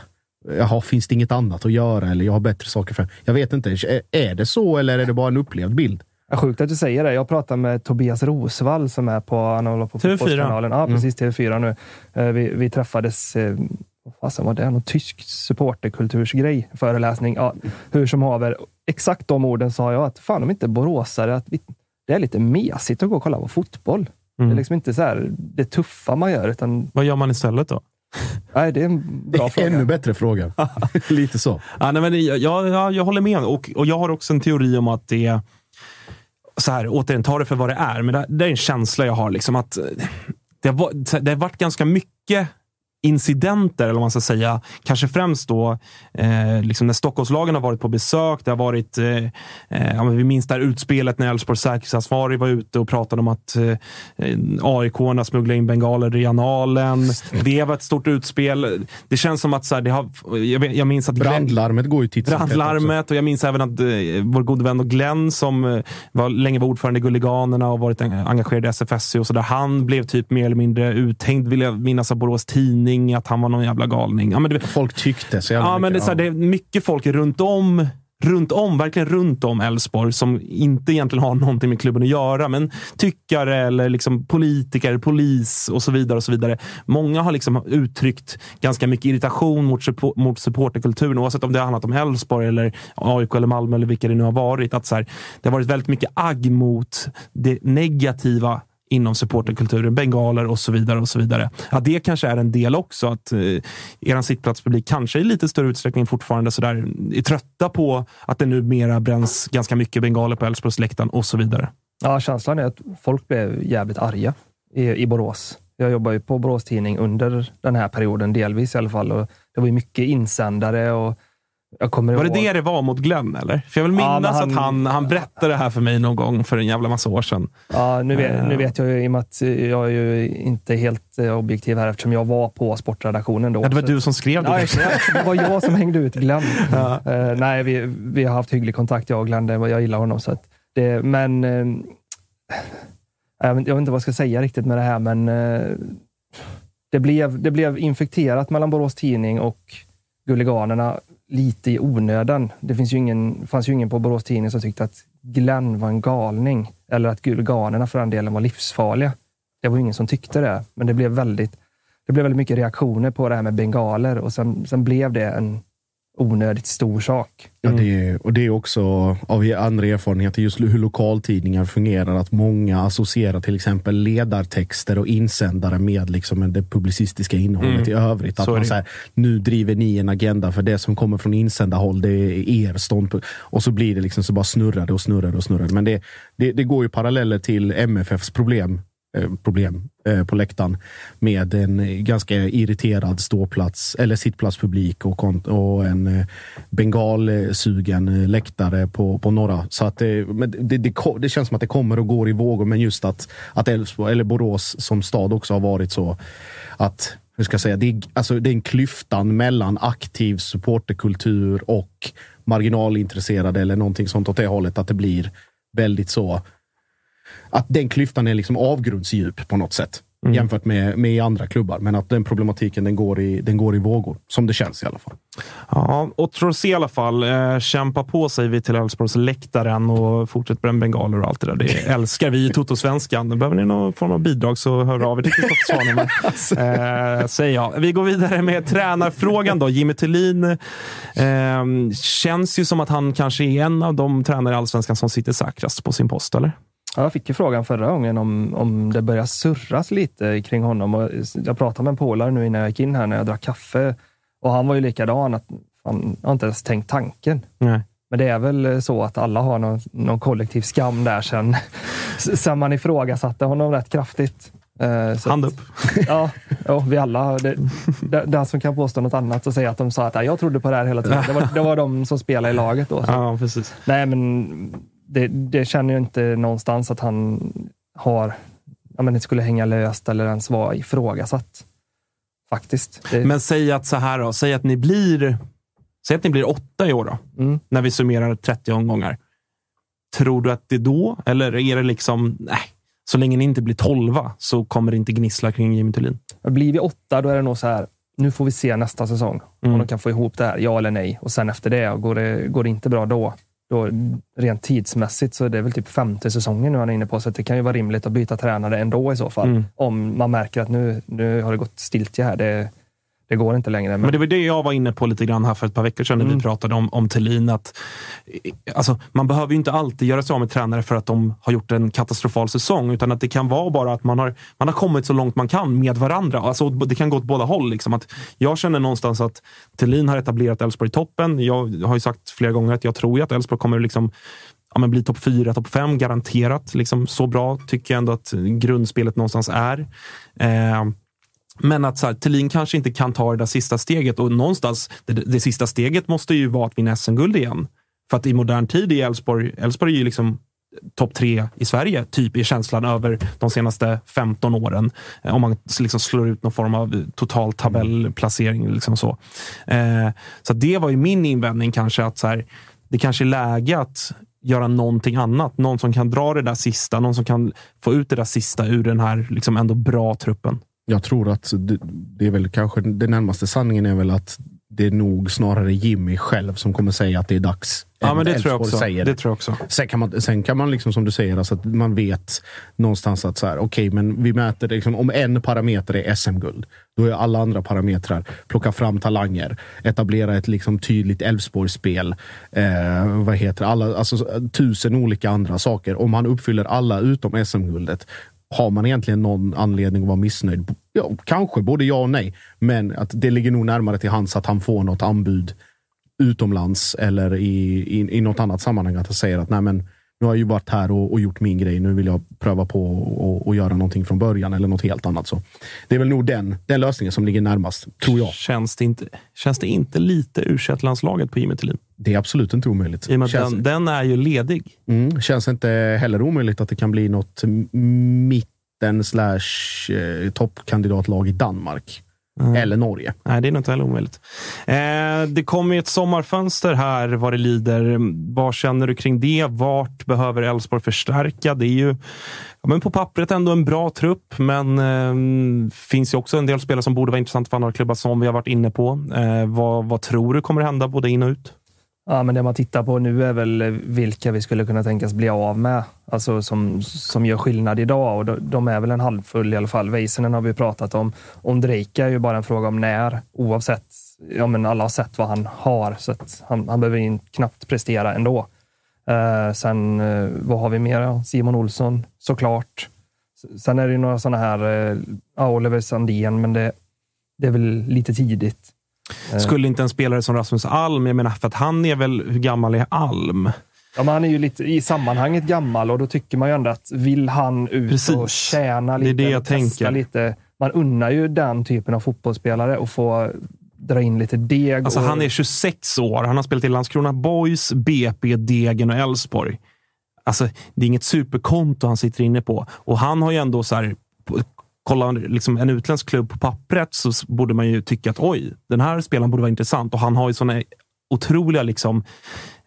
Jaha, finns det inget annat att göra eller jag har bättre saker för Jag vet inte, är, det så eller är det bara en upplevd bild? Ja, Sjukt att du säger det. Jag pratade med Tobias Rosvall som är på, han håller på TV4. Fotbollskanalen. Ja, Mm. precis. TV4 nu. Eh, Vi, vi träffades, eh, vad fasen var det? Någon tysk supporterkultursgrej, föreläsning. Ja, hur som haver. Exakt de orden sa jag att fan om inte boråsare, att vi, det är lite mesigt att gå och kolla på fotboll. Det är Mm. liksom inte så här, det tuffa man gör, utan Vad gör man istället då? nej, det är en Det bra är fråga. ännu bättre fråga. Lite så. Ja, nej, men jag, jag, jag, håller med. Och, och jag har också en teori om att det är... Så här, återigen, ta det för vad det är. Men det, det är en känsla jag har. Liksom att det, det har varit ganska mycket incidenter, eller vad man ska säga. Kanske främst då eh, liksom när Stockholmslagen har varit på besök. Det har varit, eh, eh, ja, vi minns det här utspelet när Elfsborgs säkerhetsansvarig var ute och pratade om att eh, AIK-arna smugglade in bengaler i analen. Det var ett stort utspel. Det känns som att så här, det har, jag, jag minns att Brandlarmet går ju titt. Brandlarmet och jag minns även att eh, vår gode vän och Glenn som eh, var, länge var ordförande i Gulliganerna och varit en, engagerad i SFSC och så där. Han blev typ mer eller mindre uthängd, vill jag minnas, av Borås Tidning, att han var någon jävla galning. Ja, men det, Folk tyckte så jävla ja, men det, är mycket. så här, det är mycket folk runt om runt om, verkligen runt om Elfsborg som inte egentligen har någonting med klubben att göra. Men tyckare eller liksom politiker, polis och så vidare. och så vidare. Många har liksom uttryckt ganska mycket irritation mot, mot supporterkulturen oavsett om det har handlat om Elfsborg eller AIK eller Malmö eller vilka det nu har varit. Att så här, det har varit väldigt mycket agg mot det negativa inom supporterkulturen, bengaler och så vidare. och så vidare. Ja, det kanske är en del också. Att eh, er sittplatspublik kanske i lite större utsträckning fortfarande så där, mm, är trötta på att det numera bränns ganska mycket bengaler på Älvsborgsläktaren och så vidare. Ja, känslan är att folk blev jävligt arga i, i Borås. Jag jobbar ju på Borås Tidning under den här perioden, delvis i alla fall. Och det var ju mycket insändare och var det ihåg... det det var mot Glenn? eller? För jag vill Ja, minnas men han- att han, han berättade det här för mig någon gång för en jävla massa år sedan. Ja, nu vet, Eh. nu vet jag ju i och med att jag är ju inte helt eh, objektiv här eftersom jag var på sportredaktionen då. Ja, det var Så- du som skrev det. Ja, det var jag som hängde ut Glenn. Ja. Eh, nej, vi, vi har haft hygglig kontakt, jag och Glenn. Det- Jag gillar honom. Så det, men eh, jag, vet, inte vad jag ska säga riktigt med det här, men eh, det, blev, det blev infekterat mellan Borås Tidning och Gulliganerna lite i onödan. Det finns ju ingen, fanns ju ingen på Borås Tidning som tyckte att Glenn var en galning eller att Gulganerna för den delen var livsfarliga. Det var ju ingen som tyckte det, men det blev väldigt det blev väldigt mycket reaktioner på det här med bengaler och sen, sen blev det en onödigt stor sak. Ja, det är, och det är också av andra erfarenheter just hur lokaltidningar fungerar. Att många associerar till exempel ledartexter och insändare med liksom det publicistiska innehållet Mm. i övrigt. Att Så är man det. säger nu driver ni en agenda för det som kommer från insändarhåll, det är er ståndpunkt. Och så blir det liksom så bara snurrade och snurrade och snurrade. Men det, det, det går ju paralleller till MFFs problem Eh, problem eh, på läktaren med en eh, ganska irriterad ståplats eller sittplatspublik och, och en bengalsugen läktare på, på norra. Så att det, men det, det, det känns som att det kommer och går i vågor, men just att, att Älvsborg, eller Borås som stad också har varit så att hur ska jag säga, det är, alltså, det är en klyftan mellan aktiv supporterkultur och marginalintresserade eller någonting sånt åt det hållet. Att det blir väldigt så att den klyftan är liksom avgrundsdjup på något sätt. Mm. Jämfört med, med i andra klubbar. Men att den problematiken den går, i, den går i vågor. Som det känns i alla fall. Ja, och Trotsé i alla fall. Eh, kämpa på säger vi till Elfsborgs läktaren och fortsätt bränna bengaler och allt det där. Det älskar vi i Toto-svenskan. Behöver ni någon form av bidrag så hör av er till Kristoffer Svanemar. Eh, säger jag. Vi går vidare med tränarfrågan då. Jimmy Tillin eh, känns ju som att han kanske är en av de tränare i Allsvenskan som sitter säkrast på sin post, eller? Ja, jag fick ju frågan förra gången om, om det börjar surras lite kring honom. Och jag pratade med en polare nu innan jag gick in här när jag drack kaffe. Och han var ju likadan. Att, jag har inte ens tänkt tanken. Nej. Men det är väl så att alla har någon, någon kollektiv skam där sen, sen man ifrågasatte honom rätt kraftigt. Eh, så Hand att- upp. Ja, ja vi alla. Det, den som kan påstå något annat och säga att de sa att "Nej, jag trodde på det här hela tiden. Det var, det var de som spelade i laget då. Så. Ja, precis. Nej, men det, det känner jag inte någonstans att han har, ja, men det skulle hänga löst eller ens vara ifrågasatt. Faktiskt. Det, Men säg att så här då. Säg att ni blir, säg att ni blir åtta i år då. Mm. När vi summerar 30 omgångar. Tror du att det då? Eller är det liksom, nej, så länge ni inte blir tolva så kommer det inte gnissla kring Jimmy Thulin? Blir vi åtta, då är det nog så här. Nu får vi se nästa säsong Mm. om de kan få ihop det här, ja eller nej. Och sen efter det, går det, går det inte bra då, då rent tidsmässigt så är det väl typ femte säsongen nu han är inne på. Så det kan ju vara rimligt att byta tränare ändå i så fall. Mm. Om man märker att nu, nu har det gått stiltje här. Det, det går inte längre. Men, Men det var det jag var inne på lite grann här för ett par veckor sedan när Mm. vi pratade om, om Thelin. Att, eh, alltså, man behöver ju inte alltid göra sig av med tränare för att de har gjort en katastrofal säsong. Utan att det kan vara bara att man har, man har kommit så långt man kan med varandra. Alltså, det kan gå åt båda håll. Liksom. Att jag känner någonstans att Thelin har etablerat Elfsborg i toppen. Jag har ju sagt flera gånger att jag tror ju att Elfsborg kommer liksom ja, men bli topp fyra, topp fem garanterat. Liksom, så bra tycker jag ändå att grundspelet någonstans är. Eh, men att så här, Thelin kanske inte kan ta det där sista steget och någonstans, det, det sista steget måste ju vara att vinna SM-guld igen. För att i modern tid i Elfsborg, Elfsborg är ju liksom topp tre i Sverige, typ i känslan över de senaste 15 åren. Eh, om man liksom slår ut någon form av total tabellplacering. Liksom så eh, så det var ju min invändning kanske, att så här, det kanske är läge att göra någonting annat. Någon som kan dra det där sista, någon som kan få ut det där sista ur den här liksom ändå bra truppen. Jag tror att det, det är väl kanske den närmaste sanningen är väl att det är nog snarare Jimmy själv som kommer säga att det är dags. Ja, men det tror jag också. Säger Det tror jag också. Sen kan man, sen kan man liksom som du säger, alltså att man vet någonstans att så här, okej, men vi mäter liksom, om en parameter är SM-guld. Då är alla andra parametrar plocka fram talanger, etablera ett liksom tydligt Elfsborgsspel. Eh, vad heter alla, alltså, tusen olika andra saker. Om han uppfyller alla utom SM-guldet har man egentligen någon anledning att vara missnöjd? Ja, kanske både ja och nej, men att det ligger nog närmare till hands att han får något anbud utomlands eller i, i, i något annat sammanhang. Att han säger att nej, men nu har jag ju varit här och, och gjort min grej. Nu vill jag pröva på och, och göra någonting från början eller något helt annat. Så det är väl nog den, den lösningen som ligger närmast, tror jag. Känns det inte, känns det inte lite u landslaget på Jimmy Thulin? Det är absolut inte omöjligt. I och med att Känns- den, den är ju ledig. Mm, känns inte heller omöjligt att det kan bli något mitten slash eh, toppkandidatlag i Danmark. Eller Norge. Nej, det är nog inte heller omöjligt. Eh, det kommer ett sommarfönster här vad det lider. Vad känner du kring det? Vart behöver Elfsborg förstärka? Det är ju ja, men på pappret ändå en bra trupp, men eh, finns ju också en del spelare som borde vara intressant för andra klubbar som vi har varit inne på. Eh, vad, vad tror du kommer hända både in och ut? Ja, men det man tittar på nu är väl vilka vi skulle kunna tänkas bli av med. Alltså som, som gör skillnad idag och de, de är väl en halvfull i alla fall. Väisänen har vi pratat om. Ondrejka är ju bara en fråga om när, oavsett. Ja, men alla har sett vad han har, så att han, han behöver knappt prestera ändå. Eh, sen, eh, vad har vi mer? Simon Olsson, såklart. Sen är det ju några sådana här, eh, Oliver Sandén, men det, det är väl lite tidigt. Eh, Skulle inte en spelare som Rasmus Alm, jag menar för att han är väl, hur gammal är Alm? Ja, men han är ju lite i sammanhanget gammal och då tycker man ju ändå att vill han ut Precis. och tjäna Det är lite, det jag och testa tänker. lite. Man unnar ju den typen av fotbollsspelare att få dra in lite deg. Alltså, och, han är 26 år. Han har spelat i Landskrona Boys, BP, Degen och Elfsborg. Alltså, det är inget superkonto han sitter inne på. Och han har ju ändå så här... på- Kolla liksom en utländsk klubb på pappret så borde man ju tycka att oj, den här spelaren borde vara intressant. Och han har ju såna otroliga liksom,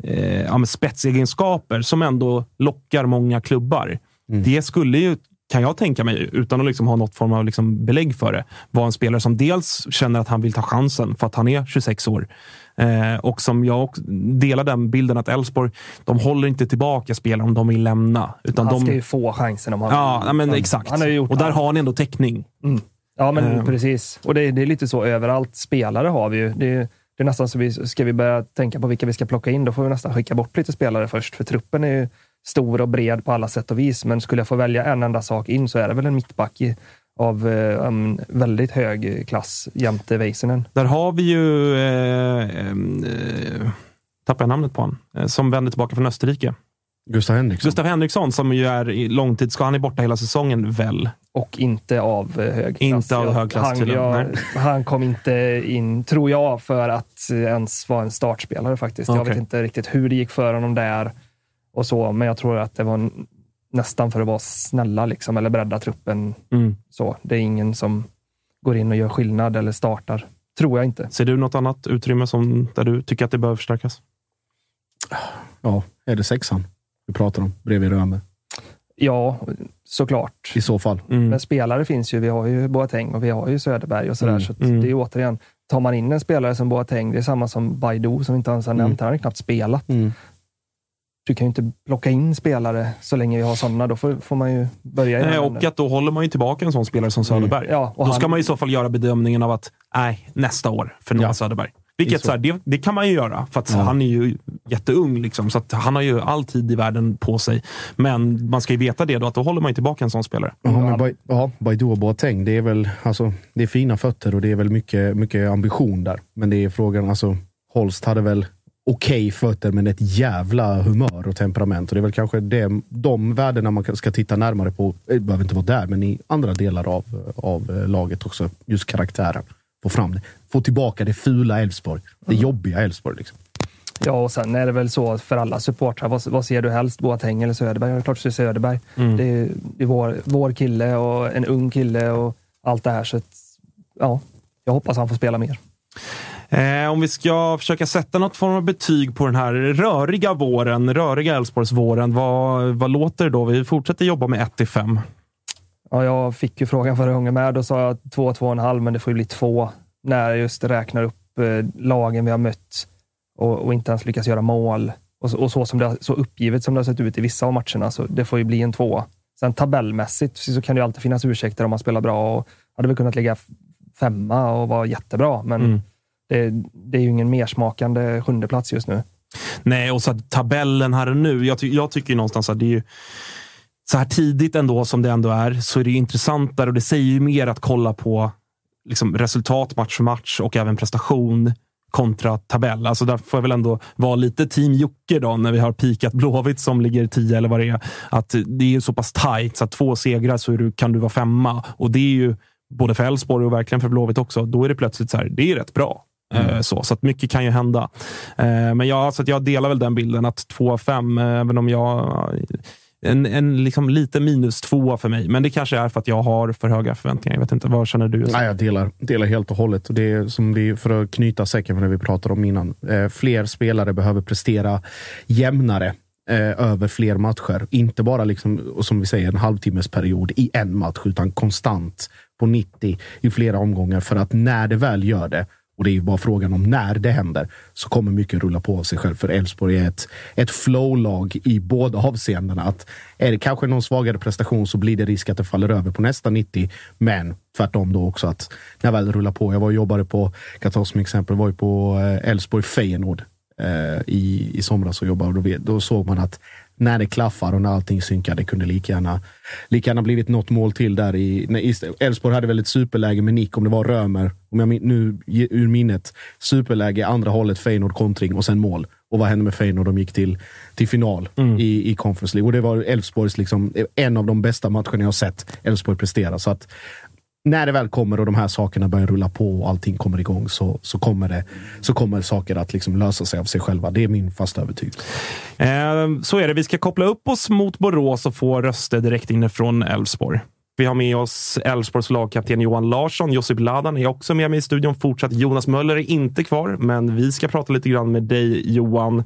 eh, ja, spetsegenskaper som ändå lockar många klubbar. Det skulle ju, kan jag tänka mig, utan att liksom ha något form av liksom belägg för det, vara en spelare som dels känner att han vill ta chansen för att han är 26 år. Eh, och som jag delar den bilden att Elfsborg, de håller inte tillbaka spelare om de vill lämna. Utan han de, ska ju få chansen om han Ja, vill. men Han- exakt. Han har gjort och där allt. har han ändå täckning. Ja, men Eh. precis. Och det, det är lite så överallt. Spelare har vi ju. Det, det är nästan så vi ska vi börja tänka på vilka vi ska plocka in, då får vi nästan skicka bort lite spelare först. För truppen är ju stor och bred på alla sätt och vis. Men skulle jag få välja en enda sak in så är det väl en mittback i, av eh, en väldigt hög klass jämte Väisänen. Där har vi ju... Eh, eh, tappar jag namnet på honom. Eh, som vänder tillbaka från Österrike. Gustav Henriksson. Gustav Henriksson som ju är i långtids... Han är borta hela säsongen, väl? Och inte av eh, hög klass. Inte av Jag- hög klass han, jag, han kom inte in, tror jag, för att ens vara en startspelare faktiskt. Jag Okej. vet inte riktigt hur det gick för honom där och så, men jag tror att det var nästan för att vara snälla liksom, eller bredda truppen. Mm. Så. Det är ingen som går in och gör skillnad eller startar. Tror jag inte. Ser du något annat utrymme som, där du tycker att det behöver förstärkas? Ja, är det sexan vi pratar om bredvid Römer? Ja, såklart. I så fall. Mm. Men spelare finns ju. Vi har ju Boateng och vi har ju Söderberg och sådär. Mm. Så att Mm. det är återigen, tar man in en spelare som Boateng, det är samma som Baidu som inte ens har Mm. nämnt. Han har knappt spelat. Mm. Du kan ju inte plocka in spelare så länge vi har sådana. Då får, får man ju börja i Nej, och att då håller man ju tillbaka en sån spelare som Söderberg. Ja, och då han- ska man i så fall göra bedömningen av att, nej, nästa år för Noah Ja. Söderberg. Vilket så. så här, det, det kan man ju göra, för att Ja. han är ju jätteung. Liksom, så att han har ju all tid i världen på sig. Men man ska ju veta det då, att då håller man ju tillbaka en sån spelare. Ja, men ja, Baidu och Boateng, det är väl alltså, det är fina fötter och det är väl mycket, mycket ambition där. Men det är frågan, alltså Holst hade väl okej fötter men ett jävla humör och temperament. Och det är väl kanske det, de värdena man ska titta närmare på. Det behöver inte vara där, men i andra delar av, av eh, laget också. Just karaktären. Få fram det. Få tillbaka det fula Elfsborg. Det jobbiga Elfsborg. Liksom. Ja, och sen är det väl så för alla supportrar. Vad, vad ser du helst? Boateng eller Söderberg? Ja, det är klart du ser Söderberg. Mm. Det är, det är vår, vår kille och en ung kille och allt det här. Så att, ja, jag hoppas han får spela mer. Eh, om vi ska försöka sätta något form av betyg på den här röriga våren, röriga Elfsborgsvåren, vad, vad låter det då? Vi fortsätter jobba med 1 till 5. Ja, jag fick ju frågan förra gången med. Då sa jag två, två och en halv, men det får ju bli två. När jag just räknar upp eh, lagen vi har mött och, och inte ens lyckas göra mål. Och, så- och så, som det, så uppgivet som det har sett ut i vissa av matcherna, så det får ju bli en två. Sen tabellmässigt så kan det ju alltid finnas ursäkter om man spelar bra och hade väl kunnat ligga femma och vara jättebra, men Mm det, det är ju ingen mersmakande sjundeplats just nu. Nej, och så att tabellen här och nu. Jag, ty jag tycker ju någonstans att det är ju så här tidigt ändå som det ändå är, så är det ju intressantare och det säger ju mer att kolla på liksom, resultat match för match och även prestation kontra tabell. Alltså där får jag väl ändå vara lite team Jocke då när vi har pikat Blåvitt som ligger 10 eller vad det är. Att det är ju så pass tajt så att två segrar så du, kan du vara femma och det är ju både för Elfsborg och verkligen för Blåvitt också. Då är det plötsligt så här, det är rätt bra. Eh, Så, så att mycket kan ju hända. Eh, Men jag, så att jag delar väl den bilden att 2 av 5, även om jag... En, en liksom lite minus tvåa för mig, men det kanske är för att jag har för höga förväntningar. Jag vet inte, vad känner du? Nej, jag delar, delar helt och hållet. Det är som vi, för att knyta säcken för det vi pratade om innan. Eh, fler spelare behöver prestera jämnare över fler matcher. Inte bara liksom, som vi säger, en halvtimmesperiod i en match, utan konstant på 90 i flera omgångar. För att när det väl gör det, och det är ju bara frågan om när det händer, så kommer mycket rulla på av sig själv. För Elfsborg är ett, ett flow-lag i båda avseendena. Att är det kanske någon svagare prestation så blir det risk att det faller över på nästa 90. Men tvärtom då också att när väl det rullar på. Jag var och jobbade på, kan ta som exempel, var ju på eh, Elfsborg Feyenoord eh, i, i somras och jobbade. Och då, då såg man att när det klaffar och när allting synkar, det kunde lika gärna, lika gärna blivit något mål till där. i Elfsborg hade väl ett superläge med nick, om det var Römer, om jag nu ur minnet, superläge andra hållet, Feyenoord kontring och sen mål. Och vad hände med Feyenoord? De gick till, till final Mm. i, i Conference League. Och det var Elfsborgs liksom, en av de bästa matcherna jag har sett Elfsborg prestera. Så att när det väl kommer och de här sakerna börjar rulla på och allting kommer igång så, så, kommer, det, så kommer saker att liksom lösa sig av sig själva. Det är min fasta övertygelse. Eh, så är det. Vi ska koppla upp oss mot Borås och få röster direkt inifrån Elfsborg. Vi har med oss Elfsborgs lagkapten Johan Larsson. Josip Ladan är också med mig i studion. Fortsatt Jonas Möller är inte kvar, men vi ska prata lite grann med dig Johan.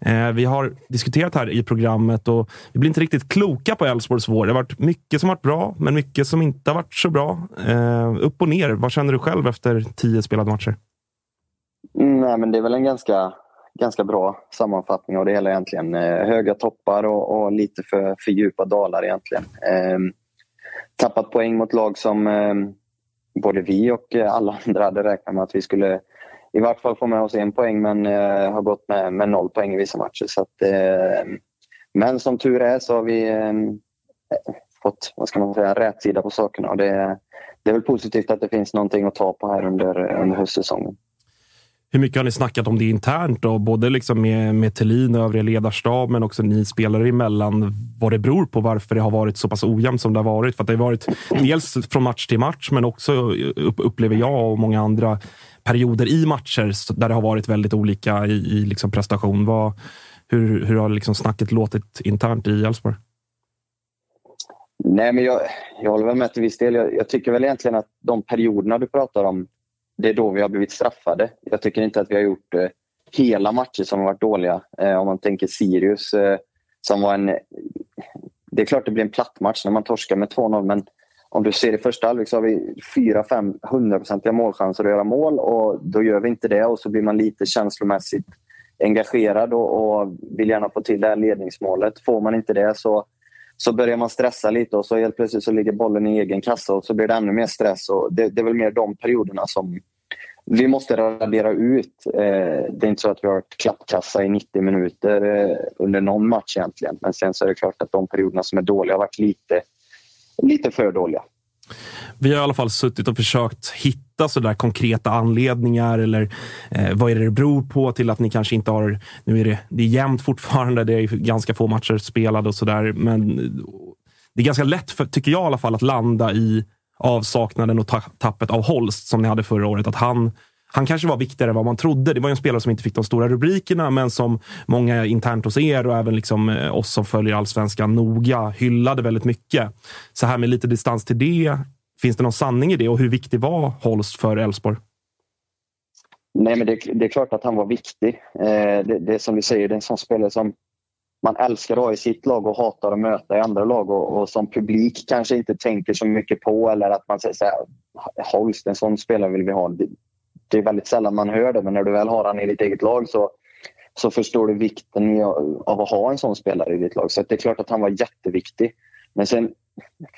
Eh, vi har diskuterat här i programmet och vi blir inte riktigt kloka på Elfsborgs vår. Det har varit mycket som varit bra, men mycket som inte har varit så bra. Eh, upp och ner. Vad känner du själv efter tio spelade matcher? Mm, nej, men det är väl en ganska, ganska bra sammanfattning av det hela egentligen. Eh, höga toppar och, och lite för, för djupa dalar egentligen. Ehm, Tappat poäng mot lag som eh, både vi och eh, alla andra hade räknat med att vi skulle i vart fall få med oss en poäng men eh, har gått med, med noll poäng i vissa matcher. Så att, eh, men som tur är så har vi eh, fått vad ska man säga, rätt sida på sakerna. Och det, det är väl positivt att det finns någonting att ta på här under, under höstsäsongen. Hur mycket har ni snackat om det internt? Då? Både liksom med, med Thelin och övriga ledarstab, men också ni spelare emellan. Vad det beror på varför det har varit så pass ojämnt som det har varit. För att det har varit dels från match till match, men också upplever jag och många andra perioder i matcher där det har varit väldigt olika i, i liksom prestation. Vad, hur, hur har liksom snacket låtit internt i Elfsborg? Nej, men jag, jag håller väl med till viss del. Jag, jag tycker väl egentligen att de perioderna du pratar om, det är då vi har blivit straffade. Jag tycker inte att vi har gjort eh, hela matcher som har varit dåliga. Eh, om man tänker Sirius eh, som var en... Det är klart det blir en platt match när man torskar med 2-0 men om du ser i första halvlek så har vi fyra, fem hundraprocentiga målchanser att göra mål och då gör vi inte det och så blir man lite känslomässigt engagerad och, och vill gärna få till det här ledningsmålet. Får man inte det så, så börjar man stressa lite och så helt plötsligt så ligger bollen i egen kassa och så blir det ännu mer stress. Och det, det är väl mer de perioderna som vi måste radera ut. Eh, det är inte så att vi har ett klappkassa i 90 minuter eh, under någon match egentligen. Men sen så är det klart att de perioderna som är dåliga har varit lite, lite för dåliga. Vi har i alla fall suttit och försökt hitta så där konkreta anledningar eller eh, vad är det det beror på till att ni kanske inte har... Nu är det, det är jämnt fortfarande. Det är ganska få matcher spelade och sådär men det är ganska lätt, för, tycker jag i alla fall, att landa i avsaknaden och ta tappet av Holst som ni hade förra året. Att han, han kanske var viktigare än vad man trodde. Det var en spelare som inte fick de stora rubrikerna, men som många internt hos er och även liksom eh, oss som följer allsvenskan noga hyllade väldigt mycket. Så här med lite distans till det. Finns det någon sanning i det och hur viktig var Holst för Elfsborg? Nej, men det, det, är klart att han var viktig. Eh, det, det är som du säger, det är en sån spelare som man älskar att ha i sitt lag och hatar att möta i andra lag och, och som publik kanske inte tänker så mycket på eller att man säger så här, Holst, en sån spelare vill vi ha. Det, det är väldigt sällan man hör det, men när du väl har han i ditt eget lag så, så förstår du vikten av att ha en sån spelare i ditt lag. Så det är klart att han var jätteviktig. Men sen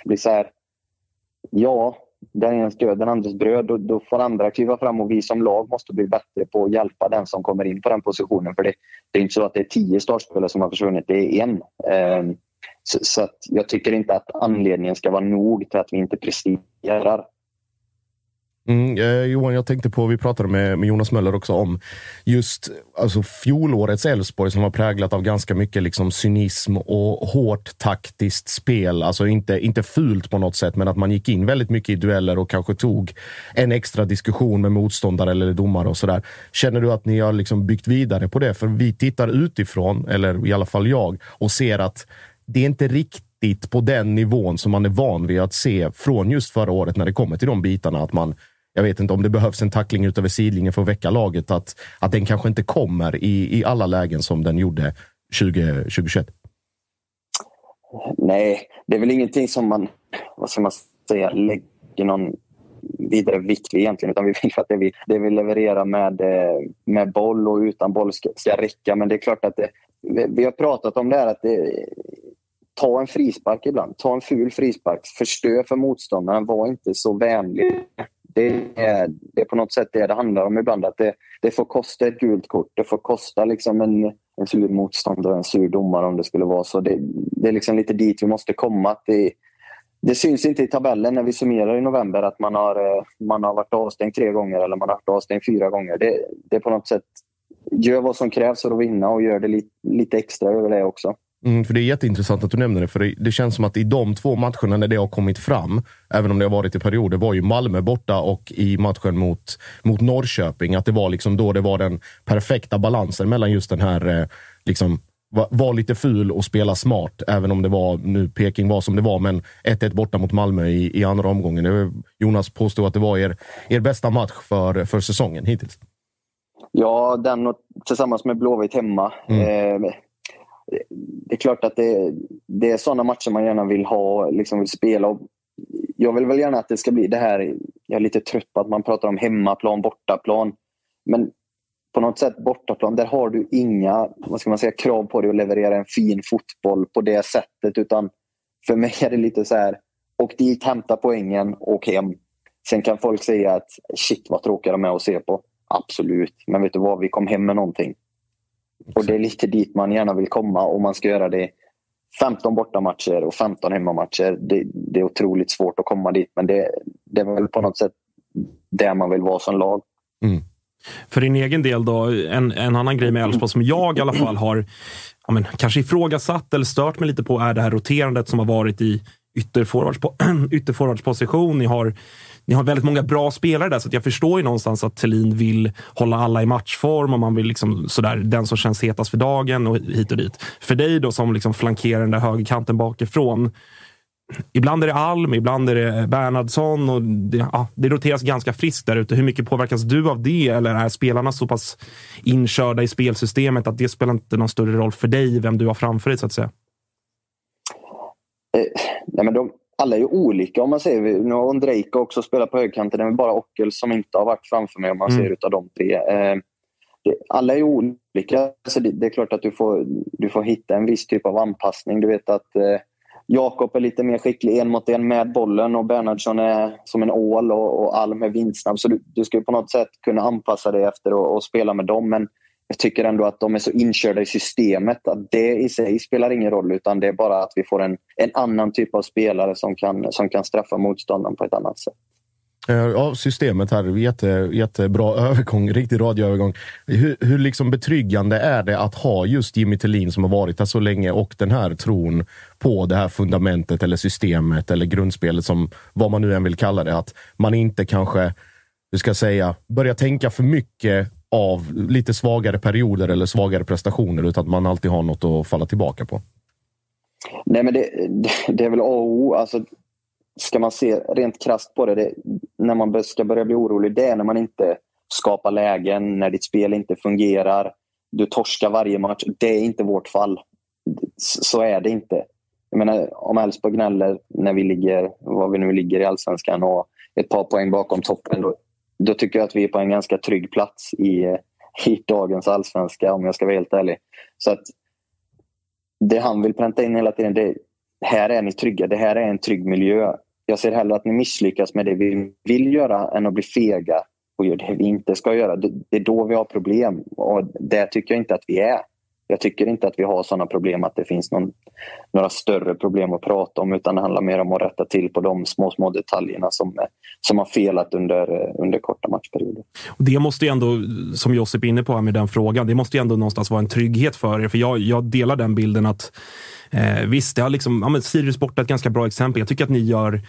blir så här, ja, den ena död, den andres bröd. Då, då får andra kliva fram och vi som lag måste bli bättre på att hjälpa den som kommer in på den positionen. För det, det är inte så att det är tio startspelare som har försvunnit, det är en. Um, så, så att jag tycker inte att anledningen ska vara nog till att vi inte presterar. Mm, eh, Johan, jag tänkte på, vi pratade med, med Jonas Möller också om just alltså, fjolårets Elfsborg som var präglat av ganska mycket liksom, cynism och hårt taktiskt spel. Alltså inte, inte fult på något sätt, men att man gick in väldigt mycket i dueller och kanske tog en extra diskussion med motståndare eller domare och sådär. Känner du att ni har liksom byggt vidare på det? För vi tittar utifrån, eller i alla fall jag, och ser att det är inte riktigt på den nivån som man är van vid att se från just förra året när det kommer till de bitarna. Att man jag vet inte om det behövs en tackling utöver sidlinjen för att väcka laget. Att, att den kanske inte kommer i, i alla lägen som den gjorde 20, 2021. Nej, det är väl ingenting som man, vad ska man säga, lägger någon vidare vikt vid egentligen. Utan vi vill att det vi, det vi levererar med, eh, med boll och utan boll ska, ska räcka. Men det är klart att det, vi har pratat om det här att det, ta en frispark ibland. Ta en ful frispark. Förstör för motståndaren. Var inte så vänlig det är, det är på något sätt det det handlar om ibland. Att det, det får kosta ett gult kort. Det får kosta liksom en, en sur motståndare, en sur domare om det skulle vara så. Det, det är liksom lite dit vi måste komma. Att det, det syns inte i tabellen när vi summerar i november att man har, eh, man har varit avstängd tre gånger eller man har varit avstängd fyra gånger. Det, det är på något sätt gör vad som krävs för att vinna och gör det lite, lite extra över det också. Mm, för Det är jätteintressant att du nämner det, för det, det, känns som att i de två matcherna när det har kommit fram, även om det har varit i perioder, var ju Malmö borta och i matchen mot, mot Norrköping, att det var liksom då det var den perfekta balansen mellan just den här eh, liksom, var, var, lite ful och spela smart, även om det var nu Peking var som det var, men 1-1 borta mot Malmö i, i andra omgången. Jonas påstod att det var er, er bästa match för, för säsongen hittills. Ja, den och, tillsammans med Blåvitt hemma. Mm. Eh, det är klart att det, det är sådana matcher man gärna vill ha, liksom vill spela. Jag vill väl gärna att det ska bli det här, jag är lite trött på att man pratar om hemmaplan, bortaplan. Men på något sätt bortaplan, där har du inga vad ska man säga, krav på dig att leverera en fin fotboll på det sättet. Utan för mig är det lite så här, åk dit, hämta poängen, åk hem. Sen kan folk säga att shit vad tråkiga de är att se på. Absolut, men vet du vad, vi kom hem med någonting. Och det är lite dit man gärna vill komma om man ska göra det 15 bortamatcher och 15 hemmamatcher. Det, det är otroligt svårt att komma dit, men det, det är väl på något sätt där man vill vara som lag. Mm. För din egen del då, en, en annan grej med Elfsborg som jag i alla fall har ja, men, kanske ifrågasatt eller stört mig lite på är det här roterandet som har varit i ytterforwardsposition. Ni har ni har väldigt många bra spelare där, så jag förstår ju någonstans att Thelin vill hålla alla i matchform och man vill liksom sådär, den som känns hetast för dagen och hit och dit. För dig då som liksom flankerar den där högerkanten bakifrån. Ibland är det Alm, ibland är det Bernhardsson och det, ja, det roteras ganska friskt där ute. Hur mycket påverkas du av det? Eller är spelarna så pass inkörda i spelsystemet att det spelar inte någon större roll för dig vem du har framför dig så att säga? Eh, nej men de, alla är ju olika om man säger. Nu har Ondrejka också spelat på högkanten. Det är bara Ockel som inte har varit framför mig om man mm. ser utav de tre. Eh, det, alla är olika. Så det, det, är klart att du får, du får hitta en viss typ av anpassning. Du vet att eh, Jakob är lite mer skicklig en mot en med bollen och Bernhardsson är som en ål och, och Alm är vindsnabb. Så du, du ska på något sätt kunna anpassa dig efter att spela med dem. Men jag tycker ändå att de är så inkörda i systemet att det i sig spelar ingen roll utan det är bara att vi får en, en annan typ av spelare som kan, som kan straffa motståndaren på ett annat sätt. Eh, ja, systemet här, jätte, jättebra övergång, riktig radioövergång. Hur, hur liksom betryggande är det att ha just Jimmy Tillin som har varit här så länge och den här tron på det här fundamentet eller systemet eller grundspelet som vad man nu än vill kalla det. Att man inte kanske, hur ska jag säga, börjar tänka för mycket av lite svagare perioder eller svagare prestationer utan att man alltid har något att falla tillbaka på? Nej, men det, det, det är väl A och O. Alltså, ska man se rent krast på det, det, när man ska börja bli orolig, det är när man inte skapar lägen, när ditt spel inte fungerar. Du torskar varje match. Det är inte vårt fall. Så är det inte. Jag menar, om Elfsborg gnäller när vi ligger, vad vi nu ligger i allsvenskan och ett par poäng bakom toppen, då, då tycker jag att vi är på en ganska trygg plats i, i dagens allsvenska om jag ska vara helt ärlig. Så att det han vill pränta in hela tiden, det här är ni trygga, det här är en trygg miljö. Jag ser hellre att ni misslyckas med det vi vill göra än att bli fega och göra det vi inte ska göra. Det, det är då vi har problem och det tycker jag inte att vi är jag tycker inte att vi har sådana problem att det finns någon, några större problem att prata om utan det handlar mer om att rätta till på de små, små detaljerna som, som har felat under, under korta matchperioder. Det måste ju ändå, som Josip är inne på här med den frågan, det måste ju ändå någonstans vara en trygghet för er. För jag, jag delar den bilden att Eh, visst, det har liksom, ja, men Sirius borta är ett ganska bra exempel. Jag tycker att ni gör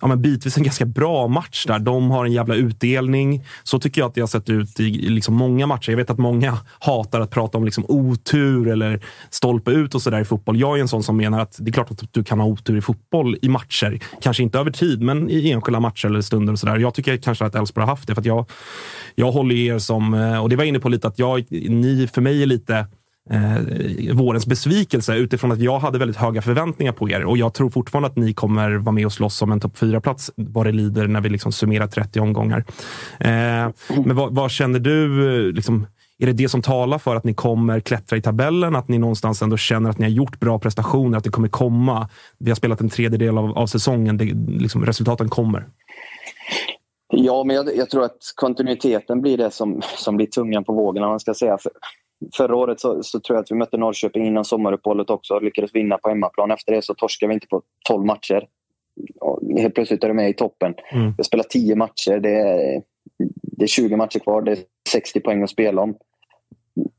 ja, men bitvis en ganska bra match där. De har en jävla utdelning. Så tycker jag att det har sett ut i liksom många matcher. Jag vet att många hatar att prata om liksom otur eller stolpe ut och sådär i fotboll. Jag är en sån som menar att det är klart att du kan ha otur i fotboll i matcher. Kanske inte över tid, men i enskilda matcher eller stunder och sådär. Jag tycker kanske att Elfsborg har haft det. För att jag, jag håller er som, eh, och det var jag inne på lite, att jag, ni för mig är lite eh, vårens besvikelse utifrån att jag hade väldigt höga förväntningar på er. Och jag tror fortfarande att ni kommer vara med och slåss om en topp fyra plats vad det lider när vi liksom summerar 30 omgångar. Eh, men vad, vad, känner du? Eh, liksom, är det det som talar för att ni kommer klättra i tabellen? Att ni någonstans ändå känner att ni har gjort bra prestationer? Att det kommer komma? Vi har spelat en tredjedel av, av säsongen. Det, liksom, resultaten kommer. Ja, men jag, jag, tror att kontinuiteten blir det som, som blir tungan på vågen. Man ska säga. För, Förra året så, så, tror jag att vi mötte Norrköping innan sommaruppehållet också och lyckades vinna på hemmaplan. Efter det så torskade vi inte på 12 matcher. Och helt plötsligt är du med i toppen. Mm. Vi har spelat 10 matcher. Det är, det är 20 matcher kvar. Det är 60 poäng att spela om.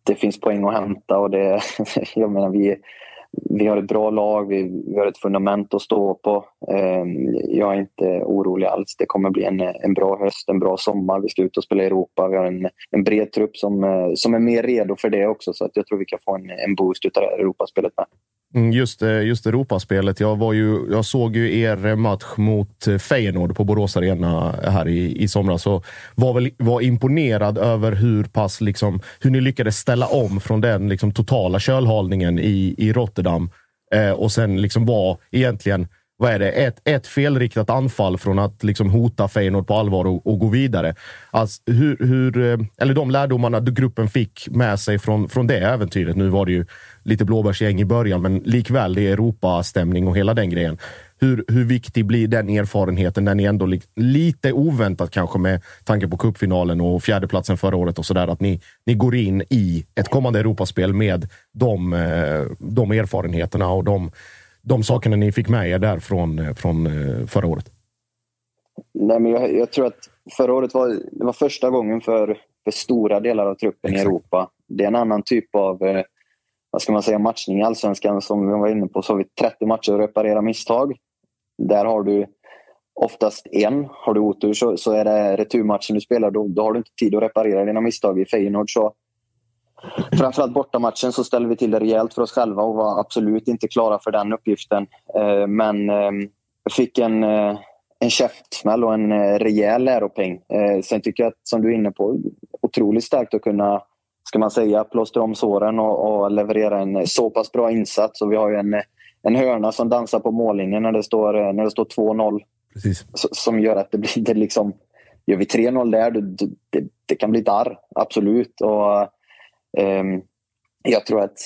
det finns poäng att hämta och det, jag menar, vi, vi har ett bra lag, vi, vi har ett fundament att stå på. Ehm, jag är inte orolig alls. Det kommer bli en, en bra höst, en bra sommar. Vi ska ut och spela i Europa. Vi har en, en bred trupp som, eh, som är mer redo för det också. Så att jag tror vi kan få en, en boost av det här Europaspelet med. Mm, just, eh, just Europaspelet. Jag, var ju, jag såg ju er match mot eh, Feyenoord på Borås Arena här i, i somras och var, väl, var imponerad över hur pass liksom, hur ni lyckades ställa om från den liksom, totala kölhalningen i, i Rotterdam eh, och sen liksom var egentligen vad är det? Ett, ett felriktat anfall från att liksom hota Feyenoord på allvar och, och gå vidare. Alltså, hur, hur, eh, eller de lärdomarna gruppen fick med sig från, från det äventyret. Nu var det ju lite blåbärsgäng i början, men likväl, det är Europastämning och hela den grejen. Hur, hur viktig blir den erfarenheten när ni ändå li, lite oväntat kanske med tanke på kuppfinalen och fjärdeplatsen förra året och sådär, att ni, ni går in i ett kommande Europaspel med de, eh, de erfarenheterna och de, de sakerna ni fick med er där från, eh, från förra året? Nej, men jag, jag, tror att förra året var, det var första gången för, för stora delar av truppen Exakt. i Europa. Det är en annan typ av vad ska man säga, matchning i Allsvenskan som vi var inne på så har vi 30 matcher att reparera misstag. Där har du oftast en. Har du otur så, så är det returmatchen du spelar. Då, då har du inte tid att reparera dina misstag. I Feyenoord så Framförallt bortamatchen så ställer vi till det rejält för oss själva och var absolut inte klara för den uppgiften. Eh, men eh, fick en, eh, en käftsmäll och en rejäl läropeng. Sen tycker jag att, som du är inne på, otroligt starkt att kunna ska man säga, plåstra om såren och, och, leverera en så pass bra insats. Och vi har ju en, en hörna som dansar på mållinjen när det står, när det står 2-0. Som gör att det blir det liksom... Gör vi 3-0 där, det, det, det, kan bli darr. Absolut. Och, Ehm, jag tror att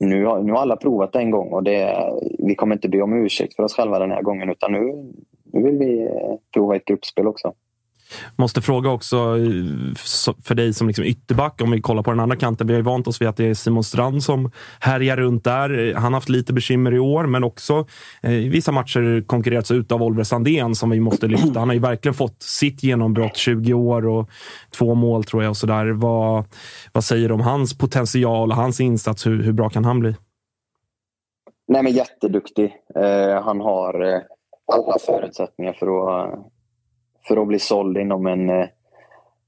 nu har, nu har alla provat det en gång och det, vi kommer inte be om ursäkt för oss själva den här gången utan nu, nu vill vi eh, prova ett gruppspel också. Måste fråga också för dig som liksom ytterback, om vi kollar på den andra kanten. Vi har ju vant oss vid att det är Simon Strand som härjar runt där. Han har haft lite bekymmer i år, men också eh, i vissa matcher konkurrerats ut av Oliver Sandén som vi måste lyfta. Han har ju verkligen fått sitt genombrott, 20 år och två mål tror jag. Och så där. Vad, vad säger du om hans potential och hans insats? Hur, hur bra kan han bli? Nej, men jätteduktig. Eh, han har eh, alla förutsättningar för att för att bli såld inom en, eh,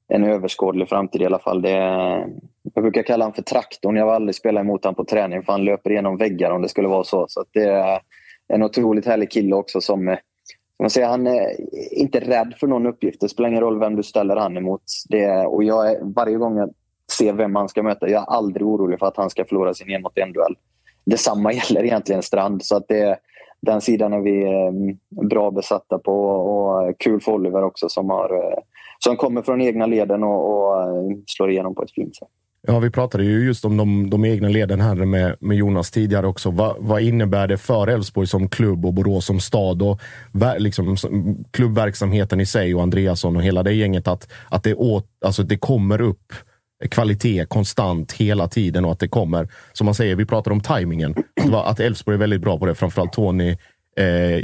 en överskådlig framtid i alla fall. Det jag brukar kalla honom för traktorn. Jag har aldrig spelat emot honom på träning för han löper igenom väggar om det skulle vara så. Så det är en otroligt härlig kille också som eh, man säger, han är inte rädd för någon uppgift. Det spelar ingen roll vem du ställer han emot. Det och jag är, varje gång jag ser vem han ska möta, jag är aldrig orolig för att han ska förlora sin en mot en duell. Detsamma gäller egentligen Strand. Så att det, den sidan är vi eh, bra besatta på och kul för Oliver också som, har, eh, som kommer från egna leden och, och eh, slår igenom på ett fint sätt. Ja, vi pratade ju just om de, de egna leden här med, med Jonas tidigare också. Va, vad innebär det för Elfsborg som klubb och Borås som stad och liksom, klubbverksamheten i sig och Andreasson och hela det gänget att, att det, åt, alltså, det kommer upp kvalitet konstant hela tiden och att det kommer, som man säger, vi pratar om tajmingen. Att Elfsborg är väldigt bra på det, framförallt Tony, eh,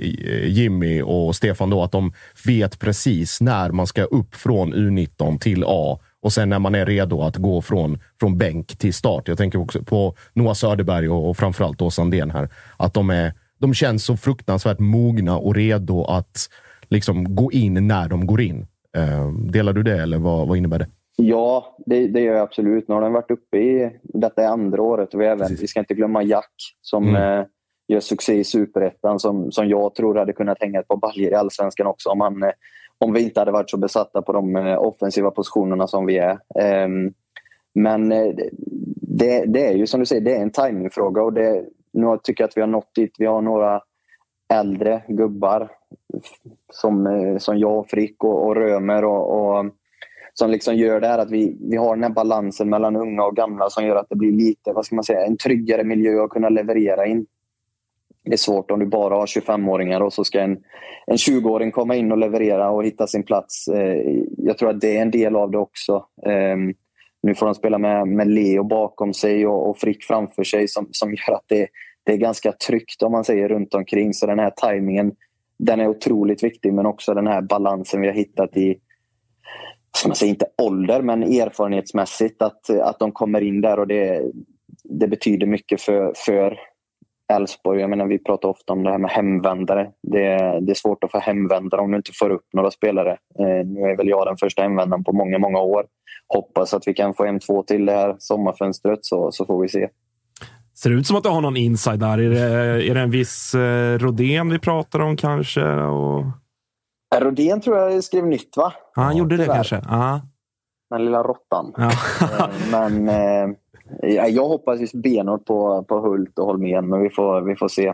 Jimmy och Stefan då, att de vet precis när man ska upp från U19 till A och sen när man är redo att gå från, från bänk till start. Jag tänker också på Noah Söderberg och, och framförallt då Sandén här. Att de, är, de känns så fruktansvärt mogna och redo att liksom gå in när de går in. Eh, delar du det eller vad, vad innebär det? Ja, det, det gör jag absolut. Nu har den varit uppe i, detta är andra året och vi, även, vi ska inte glömma Jack som mm. eh, gör succé i superettan som, som jag tror hade kunnat hänga ett par baljor i allsvenskan också om, han, eh, om vi inte hade varit så besatta på de eh, offensiva positionerna som vi är. Ehm, men eh, det, det, är ju som du säger, det är en timingfråga och det, nu tycker jag att vi har nått dit. Vi har några äldre gubbar som, eh, som jag, Frick och, och Römer och, och som liksom gör det här att vi, vi har den här balansen mellan unga och gamla som gör att det blir lite, vad ska man säga, en tryggare miljö att kunna leverera in. Det är svårt om du bara har 25-åringar och så ska en, en 20-åring komma in och leverera och hitta sin plats. Eh, jag tror att det är en del av det också. Ehm, nu får de spela med, med Leo bakom sig och, och Frick framför sig som, som gör att det, det är ganska tryggt om man säger runt omkring. Så den här tajmingen den är otroligt viktig men också den här balansen vi har hittat i ska man säga, inte ålder, men erfarenhetsmässigt att, att de kommer in där och det, det betyder mycket för, för Elfsborg. Jag menar, vi pratar ofta om det här med hemvändare. Det, det är svårt att få hemvändare om du inte får upp några spelare. Eh, nu är väl jag den första hemvändaren på många, många år. Hoppas att vi kan få hem två till det här sommarfönstret så, så får vi se. Ser det ut som att du har någon inside där? Är det, är det en viss eh, Rodén vi pratar om kanske? Och... Rodén tror jag skrev nytt va? Ja, han gjorde det tyvärr. kanske. Ja. Den lilla råttan. Ja. Eh, men eh, jag hoppas just benhårt på, på Hult och Holmén, men vi får, vi får se.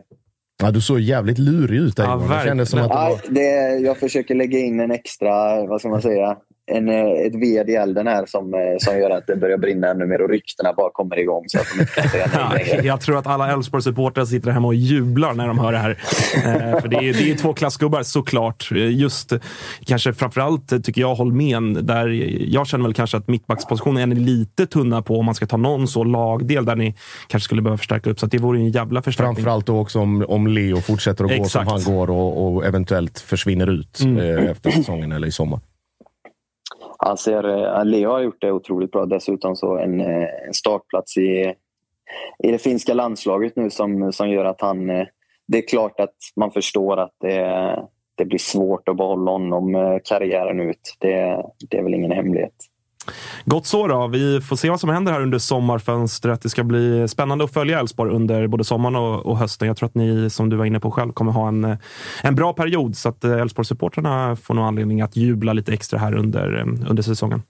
Ja, du såg jävligt lurig ut där Ja. Det kändes som att det Nej, var... det, jag försöker lägga in en extra, vad ska man säga, en, eh, ett ved i elden här som, eh, som gör att det börjar brinna ännu mer och ryktena bara kommer igång så att de inte kan säga nej Ja, längre. jag tror att alla Elfsborg-supportrar sitter hemma och jublar när de hör det här. Eh, för det är, det är två klassgubbar såklart. Just kanske framförallt tycker jag Holmén, där jag känner väl kanske att mittbackspositionen är lite tunna på om man ska ta någon så lagdel där ni kanske skulle behöva förstärka upp. Så att det vore ju en jävla förstärkning. Framförallt då också om, om Leo fortsätter att gå Exakt. som han går och, och eventuellt försvinner ut Mm. eh, efter säsongen eller i sommar. Han ser, eh, Leo har gjort det otroligt bra. Dessutom så en, eh, en startplats i, i det finska landslaget nu som, som gör att han... Eh, det är klart att man förstår att det, det blir svårt att behålla honom karriären ut. Det, det är väl ingen hemlighet. Gott så då. Vi får se vad som händer här under sommarfönstret. Det ska bli spännande att följa Elfsborg under både sommaren och, och hösten. Jag tror att ni, som du var inne på själv, kommer ha en, eh, en bra period. Så att eh, Elfsborg-supportrarna får nog anledning att jubla lite extra här under, eh, under säsongen.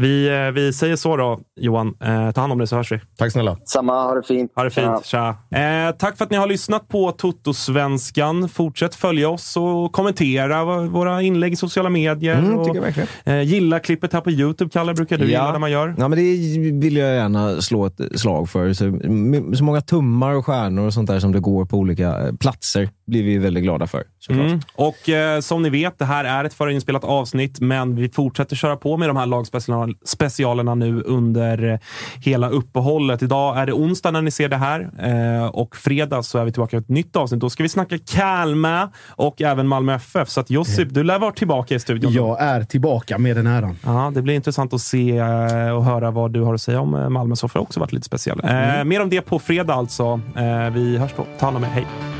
Vi, eh, vi säger så då, Johan. Eh, ta hand om dig så hörs vi. Tack snälla. Samma, ha det fint. Ha det fint. Tja. Eh, tack för att ni har lyssnat på Toto-svenskan. Fortsätt följa oss och kommentera våra inlägg i sociala medier. Mm, och, tycker jag verkligen. eh, gilla klippet här på Youtube, Kalle, brukar du gilla när man gör. Ja, men det vill jag gärna slå ett slag för. Så, så många tummar och stjärnor och sånt där som det går på olika eh, platser blir vi väldigt glada för. Mm. Och eh, som ni vet, det här är ett förinspelat avsnitt, men vi fortsätter köra på med de här lagspecialerna nu under eh, hela uppehållet. Idag är det onsdag när ni ser det här eh, och fredag så är vi tillbaka med ett nytt avsnitt. Då ska vi snacka Kalmar och även Malmö FF. Så att Josip, du lär vara tillbaka i studion. Jag är tillbaka med den äran. Ja, det blir intressant att se eh, och höra vad du har att säga om eh, Malmö. Så har också varit lite speciell. Eh, mer om det på fredag alltså. Eh, vi hörs då. Ta hand om er. Hej!